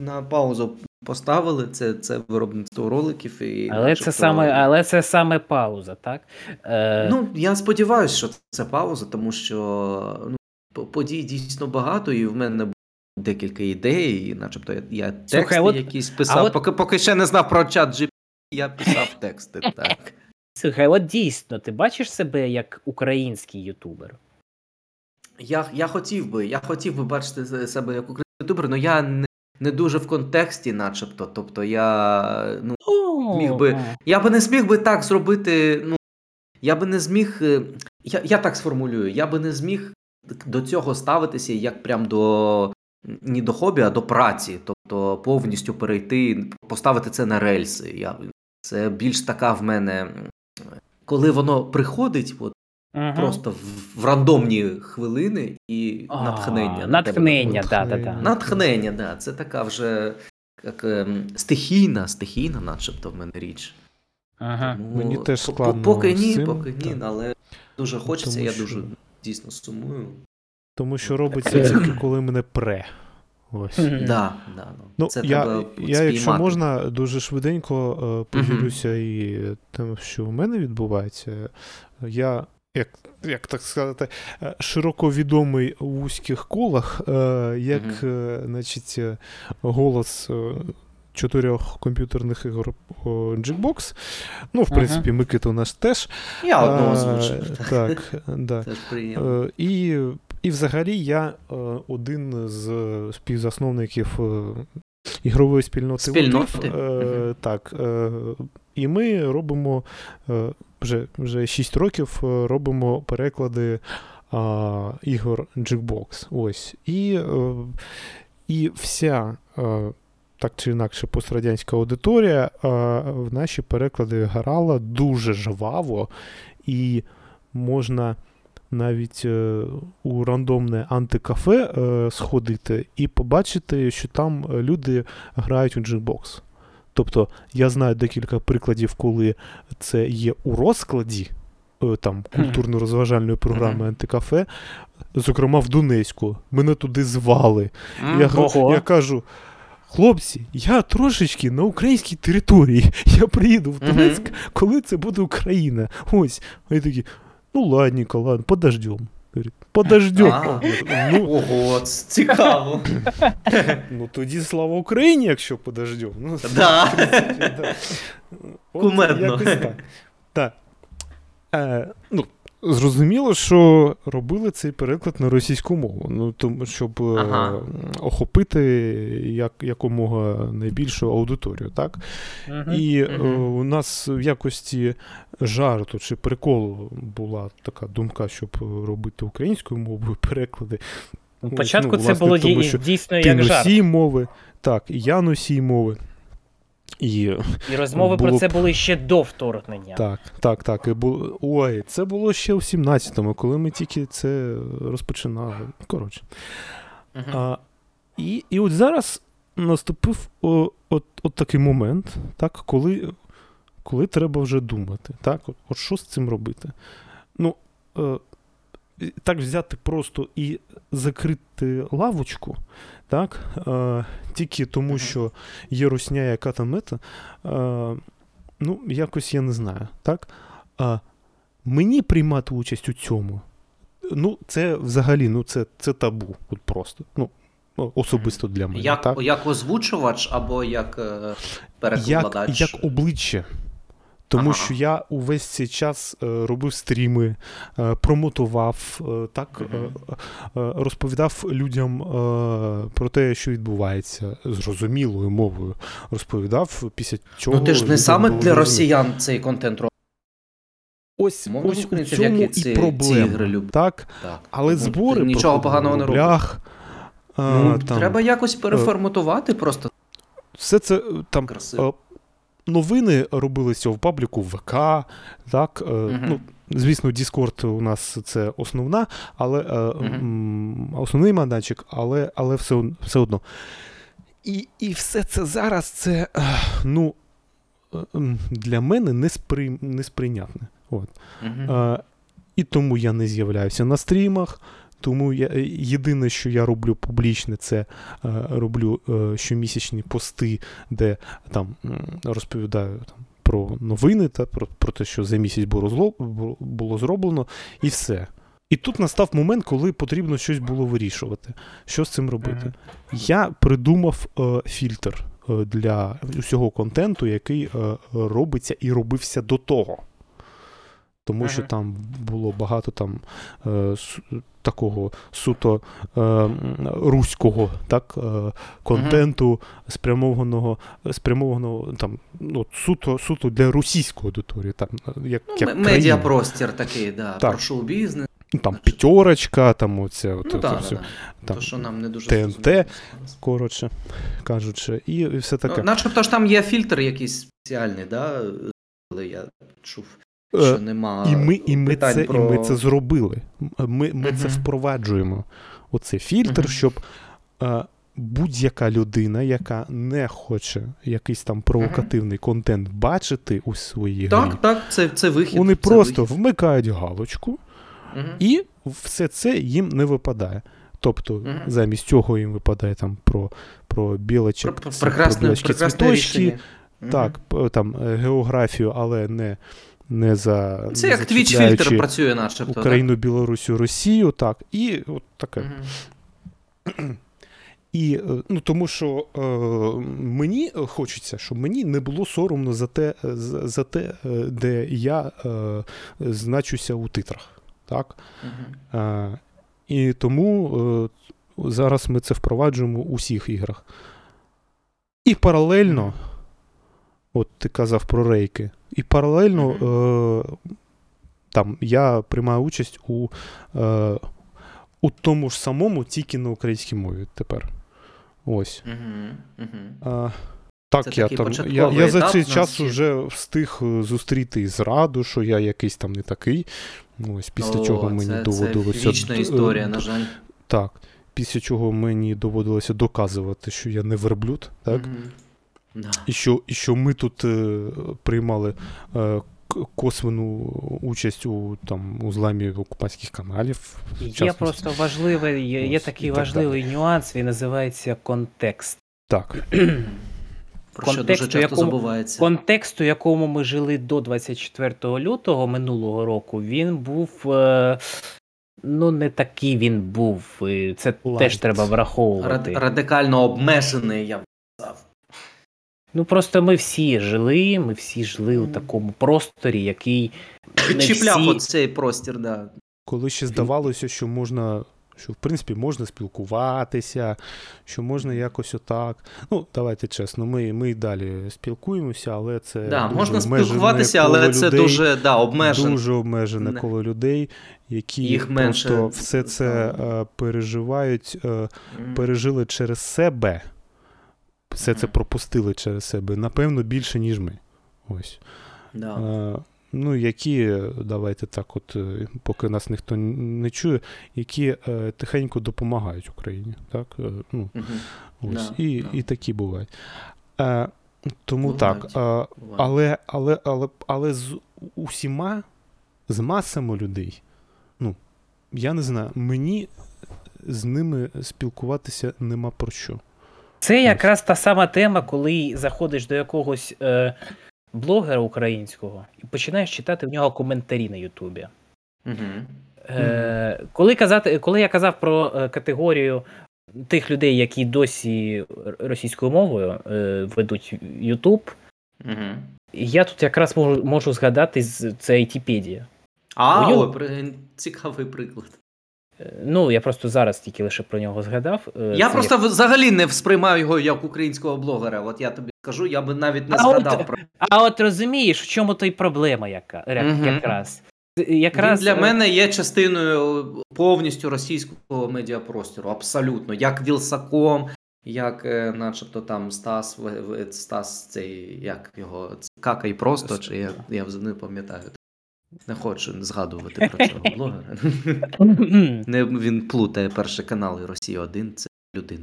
на паузу поставили, це, це виробництво роликів. І, Але це саме, але це саме пауза, так? Е, Ну, я сподіваюся, що це пауза, тому що ну, подій дійсно багато, і в мене було декілька ідей, і начебто я, я тексти Слухай, от- якісь писав. от- Поки, поки ще не знав про чат GPT, я писав тексти. Так. Слухай, от дійсно, ти бачиш себе як український ютубер? Я, я хотів би, я хотів би бачити себе як український ютубер, але я не, не дуже в контексті, начебто. Тобто я. Ну, Міг би- Я би не зміг би так зробити. Ну, я би не зміг. е, Я, я так сформулюю, я би не зміг до цього ставитися як прям до не до хобі, а до праці. Тобто повністю перейти, поставити це на рельси. Я, це більш така в мене. Коли воно приходить, от, Мгм. просто в, в рандомні хвилини і А, натхнення. Натхнення, да, да, да. Натхнення. Да. Це така вже як, ем, стихійна, стихійна, начебто, в мене річ. Ага. Тому Мені теж складно Поки ні, цим, поки ні, так. але дуже хочеться, Тому я що- дуже дійсно сумую. Тому що робиться тільки коли мене пре. Ось. Да, да, ну, Ну, це я, треба я, якщо можна, дуже швиденько е, поділюся і тим, що у мене відбувається. Я, як, як так сказати, е, широко відомий у вузьких колах, е, як е, значить, голос. Чотирьох комп'ютерних ігор Jackbox. Ну, в Ага. принципі, Микита наш теж. Я одного озвучив. Так, да. Теж приємно. Е, І, і взагалі я е, один з співзасновників е, ігрової спільноти. Спільноти? Е. Так. е, І ми робимо е, вже, вже 6 років робимо переклади а, ігор Jackbox. Ось. І, і вся. Так чи інакше, пострадянська аудиторія в наші переклади грала дуже жваво, і можна навіть е, у рандомне антикафе е, сходити і побачити, що там е, люди грають у джекбокс. Тобто я знаю декілька прикладів, коли це є у розкладі е, там культурно-розважальної програми антикафе. Зокрема, в Донецьку. Мене туди звали. Я, я кажу. Хлопці, я трошечки на українській території. Я приїду в Донецьк, коли це буде Україна. Ось. Вони такі, ну ладненько, ладно, подождем. Говорить, подождем. А. Ну, Ого, цікаво. ну тоді слава Україні, якщо подождем. Ну, Да. Кумедно. так. Так. Е, ну, зрозуміло, що робили цей переклад на російську мову. Ну, тому, щоб е, Ага. охопити як, якомога найбільшу аудиторію, так? Мгм. І е, Мгм. у нас в якості жарту чи приколу була така думка, щоб робити українською мовою переклади. Ну, ну, Спочатку це власне, було тому що дійсно Ти як жарт. мови, так, і я носій мови. І І розмови про це були ще до вторгнення. так, так, так. І було... Ой, це було ще в 17-му, коли ми тільки це розпочинали. Коротше. Мгм. А, і, і от зараз наступив о, от, от такий момент, так, коли, коли треба вже думати. Так, от, от що з цим робити? Ну, е, так взяти просто і закрити лавочку, так, е, тільки тому, що є русня, яка там мета, е, ну, якось я не знаю. Так? А мені приймати участь у цьому. Ну, це взагалі, ну, це, це табу. От просто. Ну, особисто для мене. Як, так? як озвучувач або як е, як, перекладач? як обличчя. Тому Ага. що я увесь цей час е, робив стріми, е, промотував, е, так, е, е, розповідав людям е, про те, що відбувається зрозумілою мовою. Розповідав після чого. Ну ти ж не саме для росіян цей контент робить. Ось, Мовно ось у цьому ці- і ці проблема. так? Так. Але Ну, збори нічого поганого не робить. Ну, там, Треба якось переформатувати просто Все це е, там красиво. е, новини робилися в пабліку ВК, так. е, Мгм. Ну, звісно, Discord у нас це основна, але Мгм. основний майданчик, але, але все, все одно. І, і все це зараз це е, ну, для мене неспри, несприйнятне. От. Е, і тому я не з'являюся на стрімах, тому я, єдине, що я роблю публічне, це е, роблю е, щомісячні пости, де там розповідаю там, про новини та про, про те, що за місяць було, зло, було- зроблено, і все. І тут настав момент, коли потрібно щось було вирішувати. Що з цим робити? Я придумав е, фільтр е, для усього контенту, який е, робиться і робився до того. Тому що там було багато там е, такого суто е, руського так, е, контенту, спрямованого, спрямованого там, ну, суто, суто для російської аудиторії. Там, як, Ну, як медіапростір такий, да, Так. про шоу-бізнес. Ну, там п'ятерочка, там оце, от, Ну так, все, да. там, То, що нам не дуже ТНТ. коротше кажучи, і, і все таке. Ну, начебто ж там є фільтр якийсь спеціальний, да? я чув, що нема І ми, і, ми питань це, про... і ми це зробили. Ми, ми це впроваджуємо. Оцей фільтр, Мгм. щоб е, будь-яка людина, яка не хоче якийсь там провокативний контент бачити у своїй грі, Так, так, це, це вихід. вони це просто вихід. вмикають галочку, і все це їм не випадає. Тобто, Мгм. замість цього їм випадає там про, про Про, білочок, про, ці- прекрасне, білочки, цвіточки. Мгм. так, там е, географію, але не, не за Це не як твіч фільтр працює, начебто. Україну, Білорусю, Росію, так, і от таке. Так? Мгм. І е, ну тому, що е, мені хочеться, щоб мені не було соромно за те, е, за, за те, е, де я е, значуся у титрах. Так? Мгм. Е, і тому е, зараз ми це впроваджуємо у всіх іграх. І паралельно, от ти казав про рейки, і паралельно е, там я приймаю участь у, е, у тому ж самому, тільки на українській мові тепер. Ось. А, так, Це я там. Я, я за цей час вже встиг е, зустріти і зраду, що я якийсь там не такий. Ось, після О, чого мені це, доводилося. Це вічна історія, е, на жаль. Так. Після чого мені доводилося доказувати, що я не верблюд, так? Да. І, що, і що ми тут е, приймали е, косвену участь у, там, у зламі окупацьких каналів. Є просто важливий, є, є такий так важливий нюанс, він називається контекст. Так. Про що дуже часто якому- забувається. Контекст, у якому ми жили до 24 лютого минулого року, він був. Е, ну, не такий він був. і Це Light. теж треба Рад- враховувати. радикально обмежений, я б. Ну просто ми всі жили, ми всі жили у такому просторі, який не Чіпляв всі... оцей простір, да. Коли ще здавалося, що можна, що в принципі можна спілкуватися, що можна якось отак. Ну, давайте чесно, ми, ми і далі спілкуємося, але це Да, дуже можна спілкуватися, коло але це дуже да, обмежено. дуже обмежене Не. коло людей, які Їх менше просто все це е, переживають, е, пережили через себе. Все це пропустили через себе. Напевно, більше, ніж ми. Ось. Да. Е, ну, які, давайте так, от, е, поки нас ніхто не чує, які е, тихенько допомагають Україні. Так? Е, ну, Мгм. ось. Да, і, да. і такі бувають. Е, тому Бувають. так. Е, але, але, але, але з усіма, з масами людей, ну, я не знаю, мені з ними спілкуватися нема про що. Це якраз та сама тема, коли заходиш до якогось е, блогера українського і починаєш читати в нього коментарі на Ютубі. Мгм. Е, коли, казати, коли я казав про е, категорію тих людей, які досі російською мовою е, ведуть Ютуб, Мгм. я тут якраз можу, можу згадати з це Айтіпедія. А, о, цікавий приклад. Ну, я просто зараз тільки лише про нього згадав. Е, Я це просто взагалі не сприймаю його як українського блогера. От я тобі скажу, я би навіть не А от- згадав про А от розумієш, в чому то й проблема яка, Мгм. якраз. якраз Він для мене є частиною повністю російського медіапростору. Абсолютно. Як Вілсаком, як, е, начебто, там Стас, Стас цей, як його, Какай просто, чи я, я не пам'ятаю. Не хочу згадувати про цього блогера. Не, він плутає перший канал і Росія 1 це людина.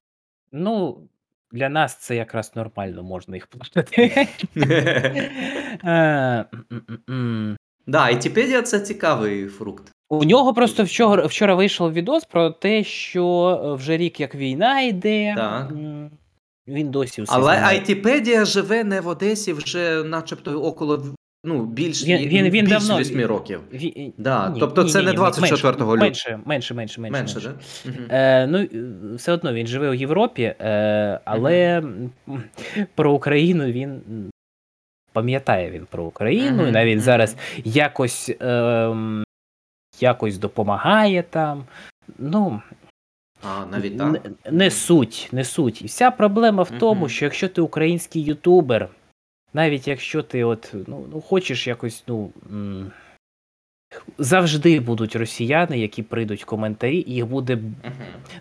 Ну, для нас це якраз нормально, можна їх плутати. Е. Да, Айтіпедія це цікавий фрукт. У нього просто вчора, вчора вийшов відос про те, що е, вже рік як війна йде. Так. Він досі все Але знімає. Айтіпедія живе не в Одесі вже, начебто, около ну, більш Він- він- він більше давно- 8 років. Ві- Да, ні, тобто ні, це ні, не 24 лютого. Менше, менше, менше, менше. Менше, менше. Мгм. Е, ну, е, все одно він живе у Європі, е, але м, про Україну він пам'ятає він про Україну, і Мгм, навіть зараз якось, ем, якось допомагає там. Ну, А, навіть не, так. не суть, не суть. І вся проблема в тому, що якщо ти український ютубер, навіть якщо ти от, ну, ну хочеш якось, ну. м, Завжди будуть росіяни, які прийдуть в коментарі, їх буде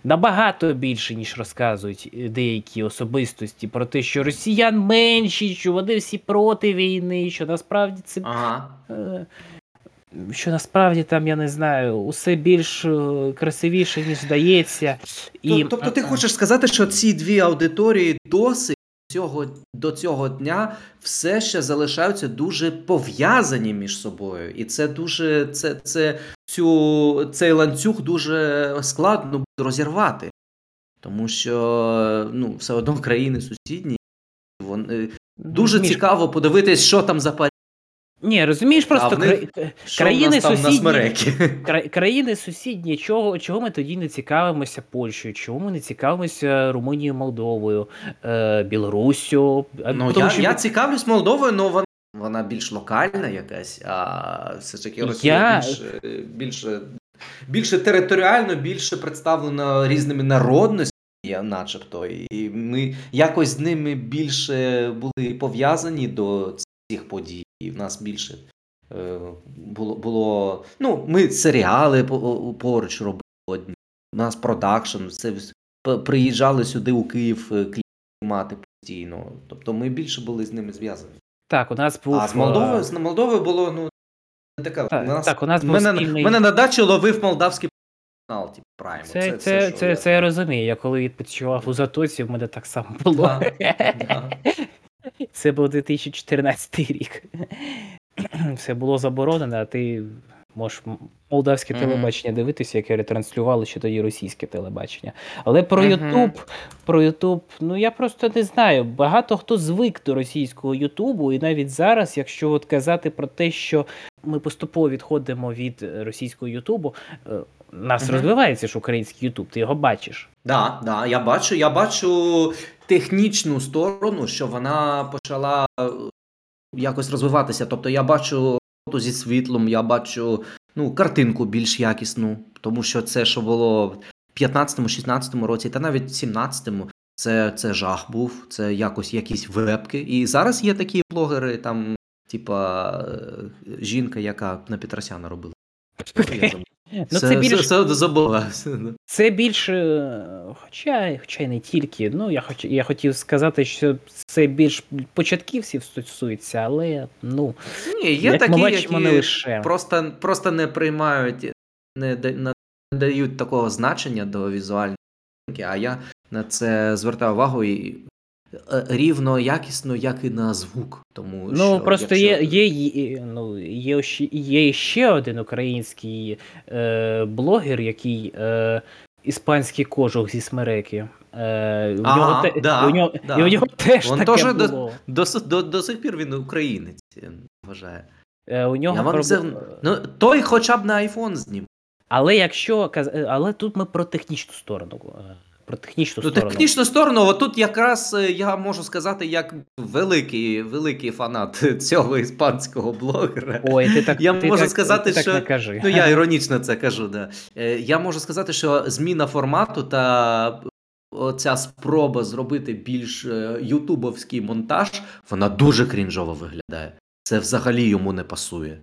набагато більше, ніж розказують е, деякі особистості про те, що росіян менші, що вони всі проти війни, що насправді це Ага. е, що насправді там, я не знаю, усе більш е, красивіше, ніж здається. І, Тобто ти хочеш сказати, що ці дві аудиторії досі цього, до цього дня все ще залишаються дуже пов'язані між собою. І це дуже це, це, цю, цей ланцюг дуже складно розірвати. Тому що ну, все одно країни сусідні. Вони, дуже Міш, цікаво подивитись, що там за парі. Ні, розумієш, просто кра- Країни сусідні. кра- країни сусідні, чого, чого ми тоді не цікавимося Польщею, чого ми не цікавимося Румунією, Молдовою, е, Білоруссю. Ну, тому я, що я цікавлюсь Молдовою, але вона, вона більш локальна якась, а все ж таки Росія Я- більше, більше, більше територіально, більше представлена різними народностями, начебто. І ми якось з ними більше були пов'язані до цих подій. І в нас більше е, було. було ну, ми серіали поруч робили одні. У нас продакшн, все приїжджали сюди у Київ е, знімати постійно. Тобто ми більше були з ними зв'язані. так, у нас був а з Молдовою, е, з Молдовою було ну не така. Так, у нас, так, у нас був мене, спільний- мене на дачі ловив молдавський канал, типу Прайм. Це, це, це, що це, я- я розумію. Я коли відпочивав у Затоці, в мене так само було. Да, да. Це був 2014 рік. Все було заборонено, а ти можеш молдавське Мгм. телебачення дивитися, яке ретранслювало ще тоді російське телебачення. Але про. Ютуб, про Ютуб, ну я просто не знаю. Багато хто звик до російського Ютубу, і навіть зараз, якщо от казати про те, що ми поступово відходимо від е, російського Ютубу, е, нас Мгм. розвивається ж український Ютуб, ти його бачиш. Да, да, я бачу, я бачу технічну сторону, що вона почала е, якось розвиватися. Тобто я бачу фото зі світлом, я бачу ну, картинку більш якісну, тому що це, що було в 15-16 році, та навіть в 17-му, це, це жах був, це якось якісь вебки. І зараз є такі блогери, там, типа е, жінка, яка на Петросяна робила. Ну, це більш це, це. Це більше, хоча, хоча й не тільки. Ну, я, хоч, я хотів сказати, що це більш початківців стосується, але ну, Ні, є як такі, ми бачимо, які не лише. просто, просто не приймають, не, не дають такого значення до візуальної а я на це звертаю увагу і рівно якісно, як і на звук. Тому Ну, що просто якщо- є, є, ну, є, ще, є ще один український е, блогер, який е, іспанський кожух зі смереки. Е, у, Ага, нього те, да, у, нього, да. і у нього теж Він таке до- було. До, с- до, до сих пір він українець, я вважаю. Е, у нього Я вам проб- взяв- Ну, той хоча б на айфон знім. Але якщо е, але тут ми про технічну сторону. Про технічну Ну, сторону. технічну сторону, отут якраз е, я можу сказати, як великий, великий фанат цього іспанського блогера. Ой, ти так, Я ти можу так, сказати, ти так не кажи. Ну, я іронічно це кажу, да. Е, Я можу сказати, що зміна формату та оця спроба зробити більш е, ютубовський монтаж, вона дуже крінжово виглядає. Це взагалі йому не пасує.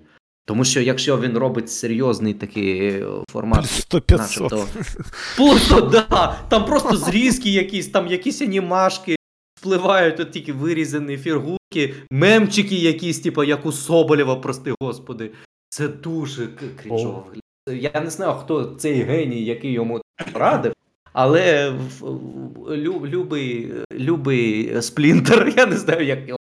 Тому що якщо він робить серйозний такий е, формат, 100-500. начебто. Просто, да, там просто зрізки якісь, там якісь анімашки спливають, от тільки вирізані фігурки, мемчики якісь, типу, як у Соболєва, прости господи. Це дуже крінжово. Я не знаю, хто цей геній, який йому радив. Але в- в- лю- любий, любий сплінтер, я не знаю, як його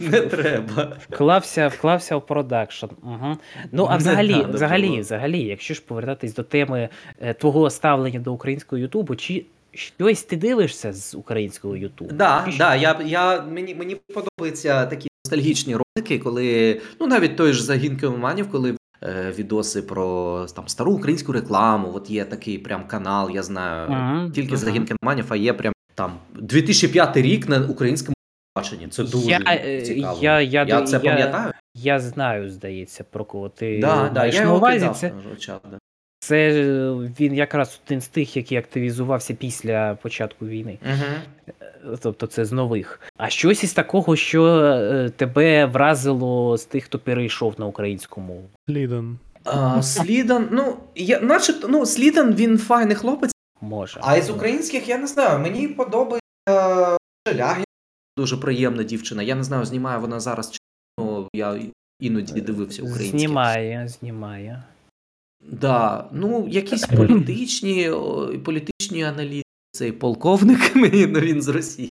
Не треба. Вклався, вклався в продакшн. Угу. Ну, а взагалі, взагалі, взагалі, якщо ж повертатись до теми е, твого ставлення до українського Ютубу, чи щось ти дивишся з українського Ютубу? Да, да, я, я, мені, мені подобаються такі ностальгічні ролики, коли, ну навіть той ж загін кіломанів, коли е, відоси про там стару українську рекламу. От є такий прям канал, я знаю, Мгм, тільки загін кіломанів, а є прям там 2005 рік на українському баченні. Це дуже Я, е, цікаво. я- я я це я- пам'ятаю. Я знаю, здається, про кого ти Да, да, я на увазі. Це, да. це е, він якраз один з тих, який активізувався після початку війни. Угу. Тобто це з нових. А щось із такого, що тебе вразило з тих, хто перейшов на українську мову. Ліден. А, Слідан, ну, я, начебто, ну, Слідан, він файний хлопець. Може. А із українських я не знаю. Мені подобається Шелягін. Дуже приємна дівчина. Я не знаю, знімає вона зараз чи ну, я іноді дивився українське. Знімає, знімає. Да. Ну, якісь політичні, політичні аналітики. Цей полковник мені ну, він з Росії.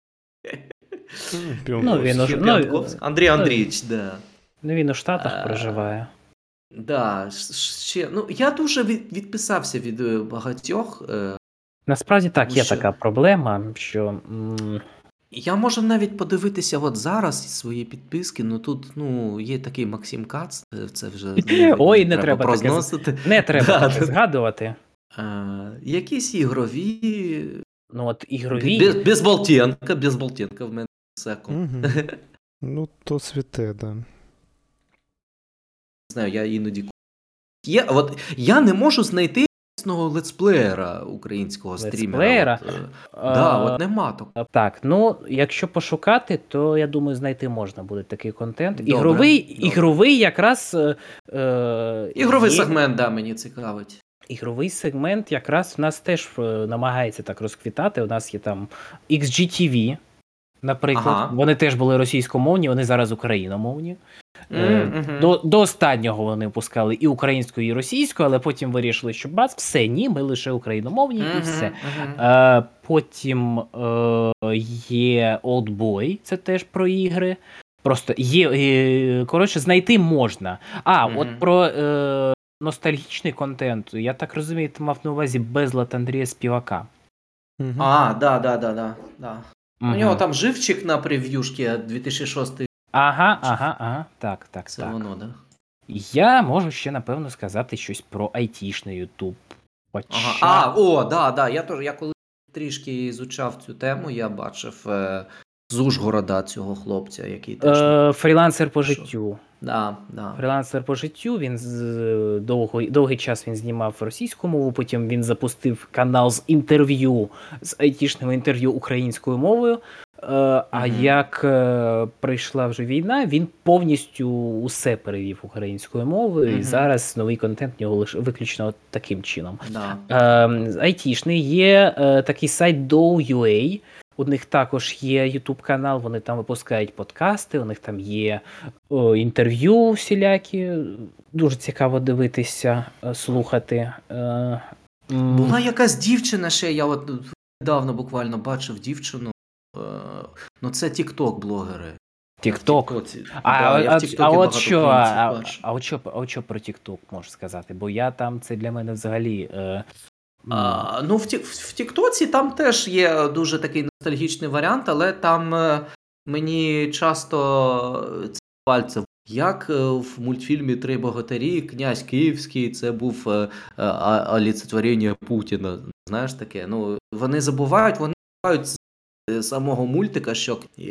Ну, він уже- ну. Андрій ну, Андрійович, да. Ну він у Штатах А, проживає. Да, ще, ну, я дуже від, відписався від е, багатьох. Е, Насправді так, є Що? така проблема, що. м, Я можу навіть подивитися от зараз свої підписки. Ну тут ну є такий Максим Кац, е, це вже Ой, не треба таке прозносити. Не треба Да, таке згадувати. А, якісь ігрові. Ну от ігрові. Без, без Болтенка, без Болтенка в мене секу. Мгм. Ну, то святе, да. Не знаю, я іноді. Є, от, я не можу знайти летсплеєра українського стрімера. Летсплеєра? От, е, А, да, от нема такого. Так, ну якщо пошукати, то я думаю, знайти можна буде такий контент. Добре, ігровий, добре. ігровий якраз. Е, е, Ігровий є- сегмент, да, мені цікавить. Ігровий сегмент якраз в нас теж е, намагається так розквітати. У нас є там XGTV, наприклад. Ага. Вони теж були російськомовні, вони зараз україномовні. Е, М, мгм. До, до останнього вони пускали і українською, і російською, але потім вирішили, що бац, все ні, ми лише україномовні, і Мгм, все. мгм. Е, потім е, є Old Boy, це теж про ігри. Просто є. Е, коротше, знайти можна. А, Мгм. от про е, ностальгічний контент, я так розумію, ти мав на увазі безлад Андрія Співака. Мгм. А, да, да, да, да, да. У нього там живчик на прев'юшки 2006 Ага, ага, ага. Так, так, це так. воно, да. Я можу ще, напевно, сказати щось про айтішний Ютуб. Ага. А, о, да, да. Я теж, я коли трішки ізучав цю тему, я бачив е, з Ужгорода цього хлопця, який теж. Е, фрілансер по життю. Да, да. Фрілансер по життю. Він з довго, довгий час він знімав російську мову. Потім він запустив канал з інтерв'ю з айтішними інтерв'ю українською мовою. Е, а як е, прийшла вже війна, він повністю усе перевів українською мовою, і зараз новий контент в нього лише виключно таким чином. да. Е, айтішний є е, такий сайт Dow.ua. У них також є YouTube канал, вони там випускають подкасти, у них там є о, інтерв'ю всілякі. Дуже цікаво дивитися, слухати. Була якась дівчина ще, я от недавно буквально бачив дівчину. Е, ну, це. В Тіктоці. А, Да, а, а от що, а, а, от що, а от що про TikTok можеш сказати? Бо я там це для мене взагалі. Е, А, ну, в, в Тіктоці там теж є дуже такий ностальгічний варіант, але там е, мені часто це пальцем. Як е, в мультфільмі Три богатирі, князь Київський, це був а- Путіна. Знаєш таке? Ну, вони забувають, вони забувають самого мультика, що е,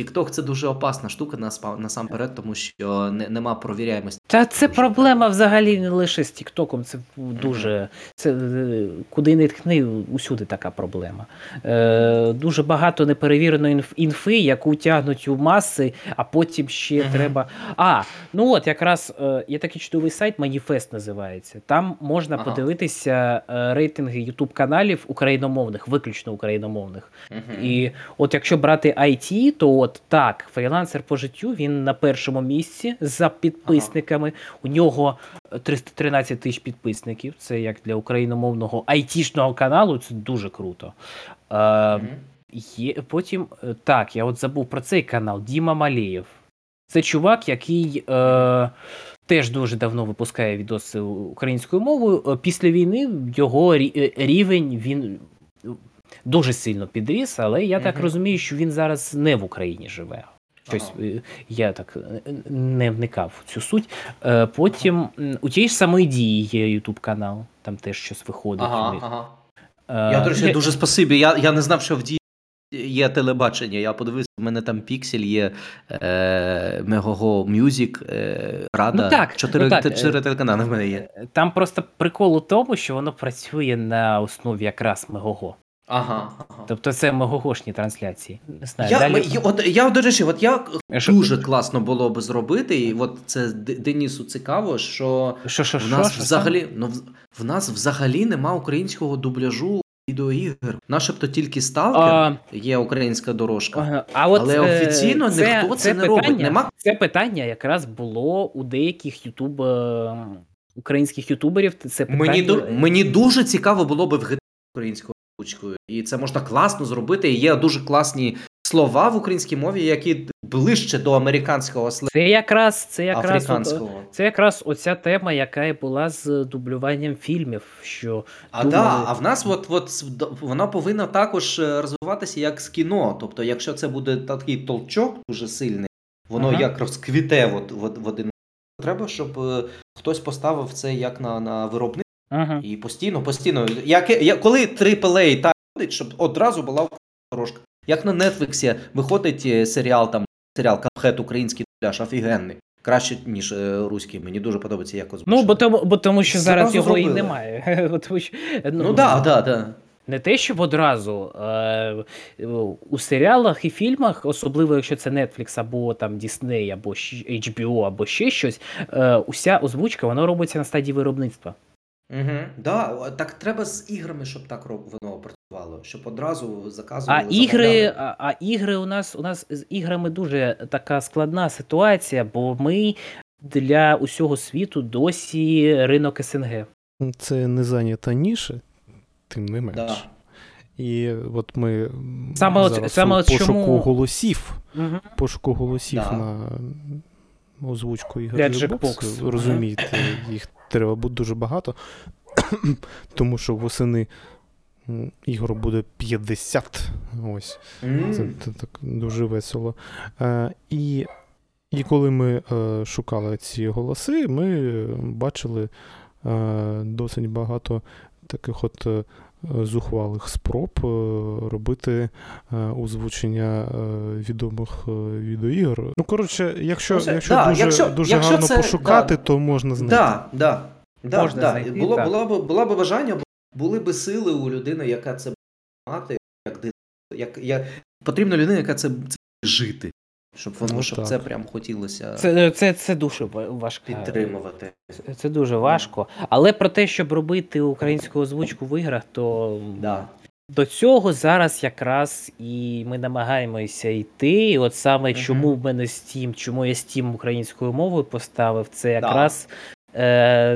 TikTok це дуже опасна штука насамперед, тому що не, нема провіряємості. Та це проблема взагалі не лише з Тіктоком, це дуже. Це е, куди не ткни, усюди така проблема. Е, дуже багато неперевіреної інфи, яку тягнуть у маси, а потім ще Мгм. треба. А, ну от якраз е, є такий чудовий сайт, Маніфест називається. Там можна Ага. подивитися е, рейтинги Ютуб каналів україномовних, виключно україномовних. І от якщо брати IT, то от так, фрілансер по життю він на першому місці за підписниками. У нього 313 тисяч підписників. Це як для україномовного айтішного каналу, це дуже круто. Е. Є, потім, е, так, я от забув про цей канал Діма Малеєв. Це чувак, який е, теж дуже давно випускає відоси українською мовою. Е, Після війни його е, рівень він е, дуже сильно підріс, але я так розумію, що він зараз не в Україні живе. Щось Ага. е, я так е, не вникав в цю суть. Е, Потім у тієї ж самої дії є Ютуб канал, там теж щось виходить. Ага, ага. Я, до речі, я- дуже спасибі. Я, я не знав, що в дії є телебачення. Я подивився, в мене там піксель є е, Megogo Music, е, Рада. Ну так, чотири, ну так, чотири телеканали в мене є. Там просто прикол у тому, що воно працює на основі якраз Мегого. Ага. ага. Тобто це мегогошні трансляції. Не знаю, Я, далі... я, от, я, до речі, от я Що- дуже класно було би зробити, і от це Д- Денису цікаво, що Що, що, в нас що взагалі, ну, в, в нас взагалі нема українського дубляжу відеоігр. Начебто тільки Сталкер є українська дорожка. а от, Але е, офіційно ніхто це не робить. Нема- Це питання якраз було у деяких ютуб е, українських ютуберів. Це питання... Мені, мені дуже цікаво було би в GTA українською озвучкою. І це можна класно зробити. І є дуже класні слова в українській мові, які ближче до американського сленгу, Це якраз, це якраз, от, це якраз оця тема, яка і була з дублюванням фільмів. Що А, думали- да, а в нас от, от, вона повинна також е, розвиватися як з кіно. Тобто, якщо це буде такий толчок дуже сильний, воно Ага. як розквіте от, от, в один. Треба, щоб е, хтось поставив це як на, на виробник Ага. і постійно, постійно. Як, як, коли AAA так виходить, щоб одразу була дорожка. Як на Нетфліксі виходить е, серіал, там серіал Капхет український дубляж, офігенний. Краще, ніж е, руський. Мені дуже подобається, як озвучено. Ну, бо тому, бо тому що зараз його і немає. Тому що, Ну так, так, так. Не те, щоб одразу е, у серіалах і фільмах, особливо якщо це Netflix або там Disney, або HBO, або ще щось, е, уся озвучка вона робиться на стадії виробництва. Угу. Да, о, так треба з іграми, щоб так роб- воно працювало, щоб одразу А заказували. ігри, замовляли. а, а ігри у нас у нас з іграми дуже така складна ситуація, бо ми для усього світу досі ринок СНГ. Це не зайнята ніша, тим не менш. Да. І от ми м, Саме от- зараз саме у от пошуку чому- голосів, Угу. пошуку голосів Да. на озвучку ігор Для Jackbox, Jackbox. розумієте, їх треба буде дуже багато, тому що восени ігор буде 50. Ось. Mm. Це, це так дуже весело. Е, і, і коли ми е, шукали ці голоси, ми бачили е, досить багато таких от е, зухвалих спроб е, робити е, озвучення е, відомих е, відеоігр. Ну, коротше, якщо, Ну, якщо, да, дуже, якщо- дуже якщо гарно це- пошукати, да. то можна знайти. Да, да, да, Можна да. знайти, було, так. була, б, була б бажання, були б сили у людини, яка це буде мати, як, як, як потрібна людина, яка це, це жити. Щоб воно, Ну, щоб так. це прям хотілося Це, це, це дуже важко. підтримувати. Це- Це дуже важко. Але про те, щоб робити українську озвучку в іграх, то Да. до цього зараз якраз і ми намагаємося йти. І от саме угу. чому в мене Steam, чому я Steam українською мовою поставив, це якраз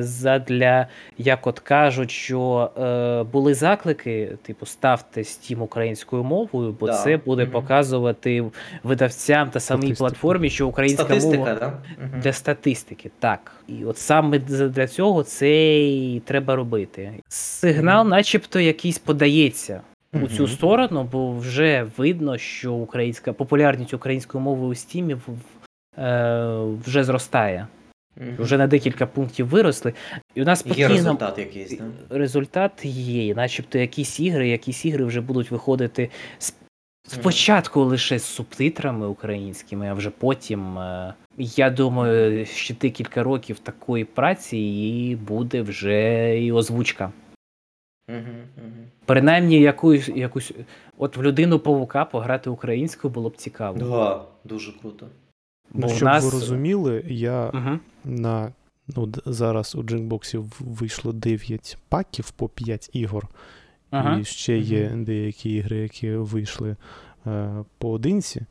задля, як от кажуть, що е, були заклики, типу, ставте Steam українською мовою, бо Да. це буде Мгм. показувати видавцям та самій Статистику. платформі, що українська Статистика, мова. да? Для статистики, так. І от саме для цього це і треба робити. Сигнал, Мгм. начебто, якийсь подається у цю сторону, бо вже видно, що українська популярність української мови у стімі в- в- е, вже зростає. Мгм. Вже на декілька пунктів виросли. І у нас Є результат якийсь, да? результат є, начебто якісь ігри, якісь ігри вже будуть виходити с- спочатку лише з субтитрами українськими, а вже потім. е, Я думаю, ще декілька років такої праці і буде вже і озвучка. Принаймні, якусь, якусь от в людину павука пограти українською було б цікаво. Да, дуже круто. Бо Ну, щоб нас... ви розуміли, я Угу. на ну, зараз у Джекбоксі в- вийшло 9 паків по 5 ігор. Ага. І ще є деякі ігри, які вийшли е, поодинці.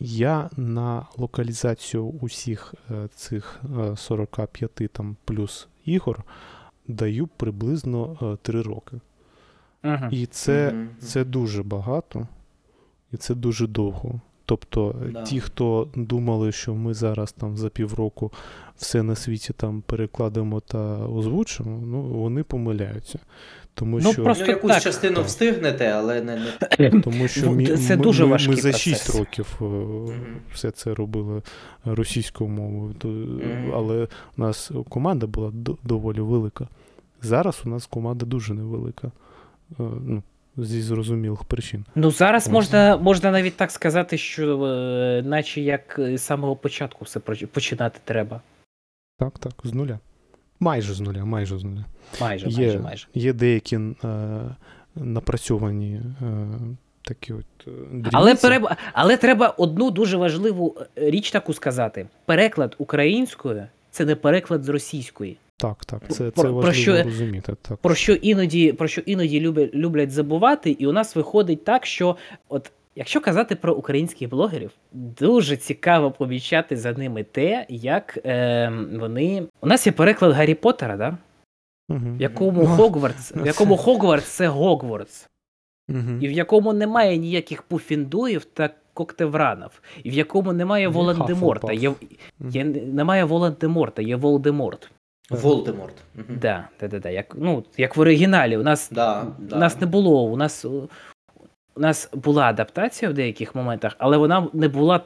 Я на локалізацію усіх е, цих е, 45 там плюс ігор даю приблизно е, 3 роки. Угу. І це, це дуже багато. і це дуже довго. Тобто, Да. ті, хто думали, що ми зараз там за півроку все на світі там перекладемо та озвучимо, ну вони помиляються. Тому Ну, що, просто ну, якусь так. частину Так. встигнете, але не, не... тому що Ну, мі- це ми, дуже ми, ми за процес. 6 років е, все це робили російською мовою, то, але у нас команда була доволі велика. Зараз у нас команда дуже невелика. Е, Ну, зі зрозумілих причин. Ну зараз можна, можна навіть так сказати, що е, наче як з самого початку все починати треба. Так, так, з нуля. Майже з нуля, майже з нуля. Майже, Є, майже, майже. є деякі е, напрацьовані е, такі от е, дрібниці. Але треба, але треба одну дуже важливу е, річ таку сказати: переклад українською це не переклад з російської. Так, так, це, це Про- про що- розуміти. Так. Про що іноді, про що іноді люблять, люблять забувати, і у нас виходить так, що от. Якщо казати про українських блогерів, дуже цікаво помічати за ними те, як е, вони. У нас є переклад Гаррі Поттера, да? Угу. в якому Ну, Хогвартс, в якому Хогвартс це Гогвартс, Угу. і в якому немає ніяких пуфіндуїв та коктевранів, і в якому немає Волан-де-Морта. Є, є, немає Волан-де-Морта, є Волдеморт. Волдеморт. Да, да, да, да. Як, ну, як в оригіналі. У нас, Да, да. у нас не було. У нас, у нас була адаптація в деяких моментах, але вона не була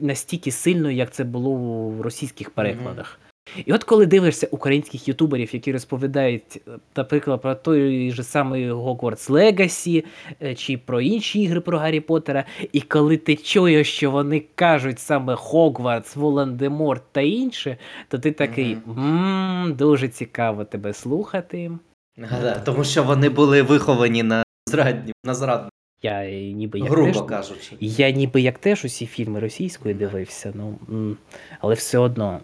настільки сильною, як це було в російських перекладах. І от коли дивишся українських ютуберів, які розповідають, е, наприклад, про той же самий Hogwarts Legacy, е, чи про інші ігри про Гаррі Поттера, і коли ти чуєш, що вони кажуть саме Хогвартс, Волан-де-Морт та інше, то ти такий мм, дуже цікаво тебе слухати. Тому що вони були виховані на зрадні, на зрадні, Я ніби як грубо теж, кажучи. я ніби як теж усі фільми російської дивився, ну але все одно.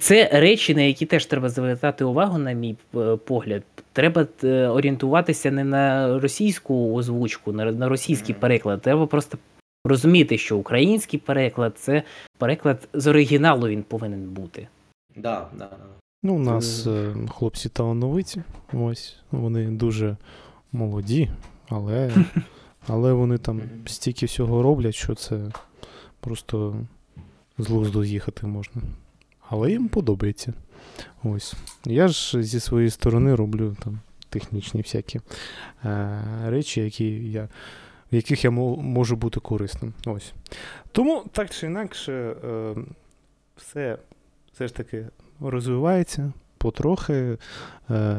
Це речі, на які теж треба звертати увагу, на мій е, погляд. Треба е, орієнтуватися не на російську озвучку, на, на російський переклад. Треба просто розуміти, що український переклад це переклад з оригіналу він повинен бути. Да, да. Ну, у нас е, хлопці талановиті, ось, вони дуже молоді, але, але вони там стільки всього роблять, що це просто з глузду з'їхати можна. Але їм подобається. Ось. Я ж зі своєї сторони роблю там технічні всякі е, речі, які я, в яких я мо- можу бути корисним. Ось. Тому так чи інакше, е, все, все ж таки розвивається потрохи. Е,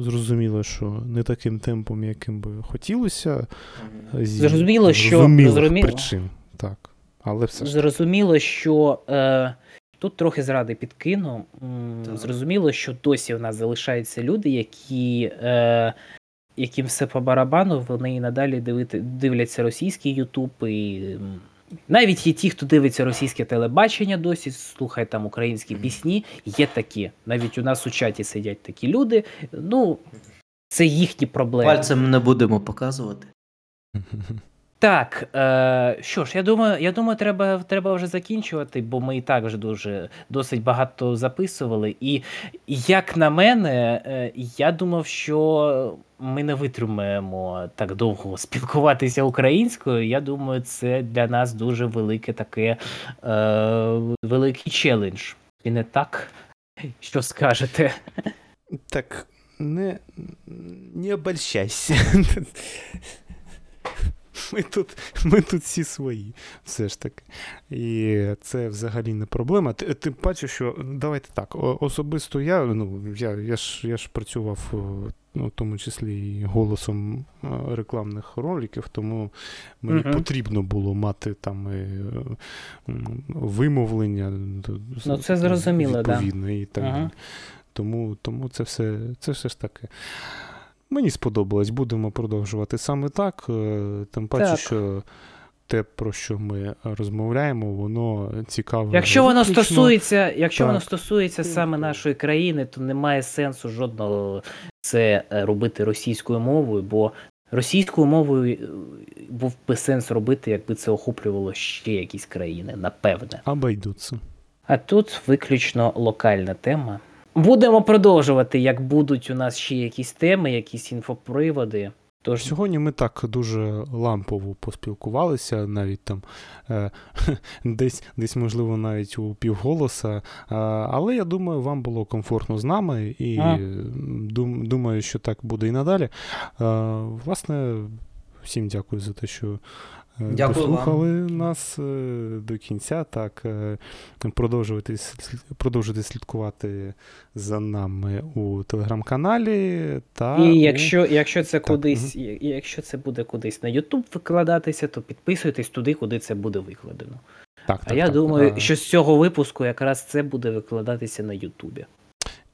зрозуміло, що не таким темпом, яким би хотілося. Зі Зрозуміло, що- зрозуміло. причин. Так. Але все ж. Зрозуміло, що е, тут трохи зради підкину. М, Так. Зрозуміло, що досі в нас залишаються люди, які, е, яким все по барабану, вони і надалі дивити, дивляться російський Ютуб. І, навіть є ті, хто дивиться російське телебачення досі, слухає там українські пісні. Є такі. Навіть у нас у чаті сидять такі люди. Ну, це їхні проблеми. Пальцем не будемо показувати. Так, е, що ж, я думаю, я думаю, треба, треба вже закінчувати, бо ми і так вже дуже досить багато записували. І як на мене, е, я думав, що ми не витримаємо так довго спілкуватися українською. Я думаю, це для нас дуже велике таке е, великий челендж. І не так, що скажете? Так, не, не обольщайся. Ми тут, ми тут всі свої, все ж таки. І це взагалі не проблема. Ти- Тим паче, що давайте так. Особисто я, ну, я, я, ж, я ж працював, ну, в тому числі і голосом е, рекламних роликів, тому мені Мгм. потрібно було мати там і, е, вимовлення. Ну, це зрозуміло, да. і так далі. Тому, тому це все, це все ж таке. Мені сподобалось, будемо продовжувати саме так. е, Тим паче, Так. що те, про що ми розмовляємо, воно цікаве. Якщо воно виключно. стосується, якщо воно стосується саме нашої країни, то немає сенсу жодного це е, робити російською мовою, бо російською мовою е, був би сенс робити, якби це охоплювало ще якісь країни, напевне. Обойдуться. А тут виключно локальна тема. Будемо продовжувати, як будуть у нас ще якісь теми, якісь інфоприводи. Тож Сьогодні ми так дуже лампово поспілкувалися, навіть там е, десь, десь, можливо, навіть у півголоса. Е, але я думаю, вам було комфортно з нами і А. дум, думаю, що так буде і надалі. Е, власне, всім дякую за те, що. Е, Дякую вам. Нас е, до кінця. Так, е, продовжуйте, продовжуйте слідкувати за нами у телеграм-каналі. Та І якщо, якщо це Так, кудись, якщо це буде кудись на YouTube викладатися, то підписуйтесь туди, куди це буде викладено. Так, А так, я так. думаю, що з цього випуску якраз це буде викладатися на Ютубі.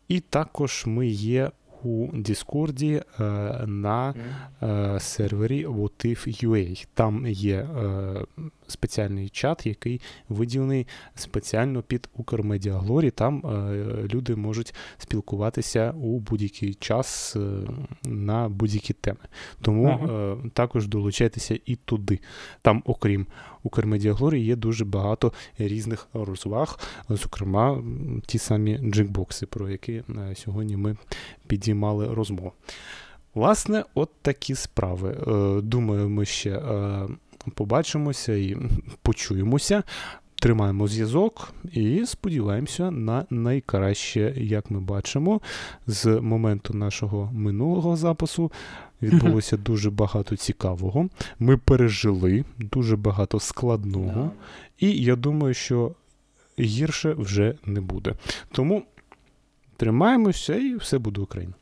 І також ми є у Діскорді е, на е, сервері Votif.ua. Там є е, спеціальний чат, який виділений спеціально під Укрмедіаглорі. Там е, люди можуть спілкуватися у будь-який час е, на будь-які теми. Тому Ага. е, також долучайтеся і туди. Там, окрім Укрмедіаглорі, є дуже багато різних розваг, зокрема, ті самі джекбокси, про які сьогодні ми підіймали розмову. Власне, от такі справи. Думаю, ми ще побачимося і почуємося. Тримаємо зв'язок і сподіваємося на найкраще, як ми бачимо, з моменту нашого минулого запису відбулося дуже багато цікавого. Ми пережили дуже багато складного. І я думаю, що гірше вже не буде. Тому тримаємося і все буде Україна.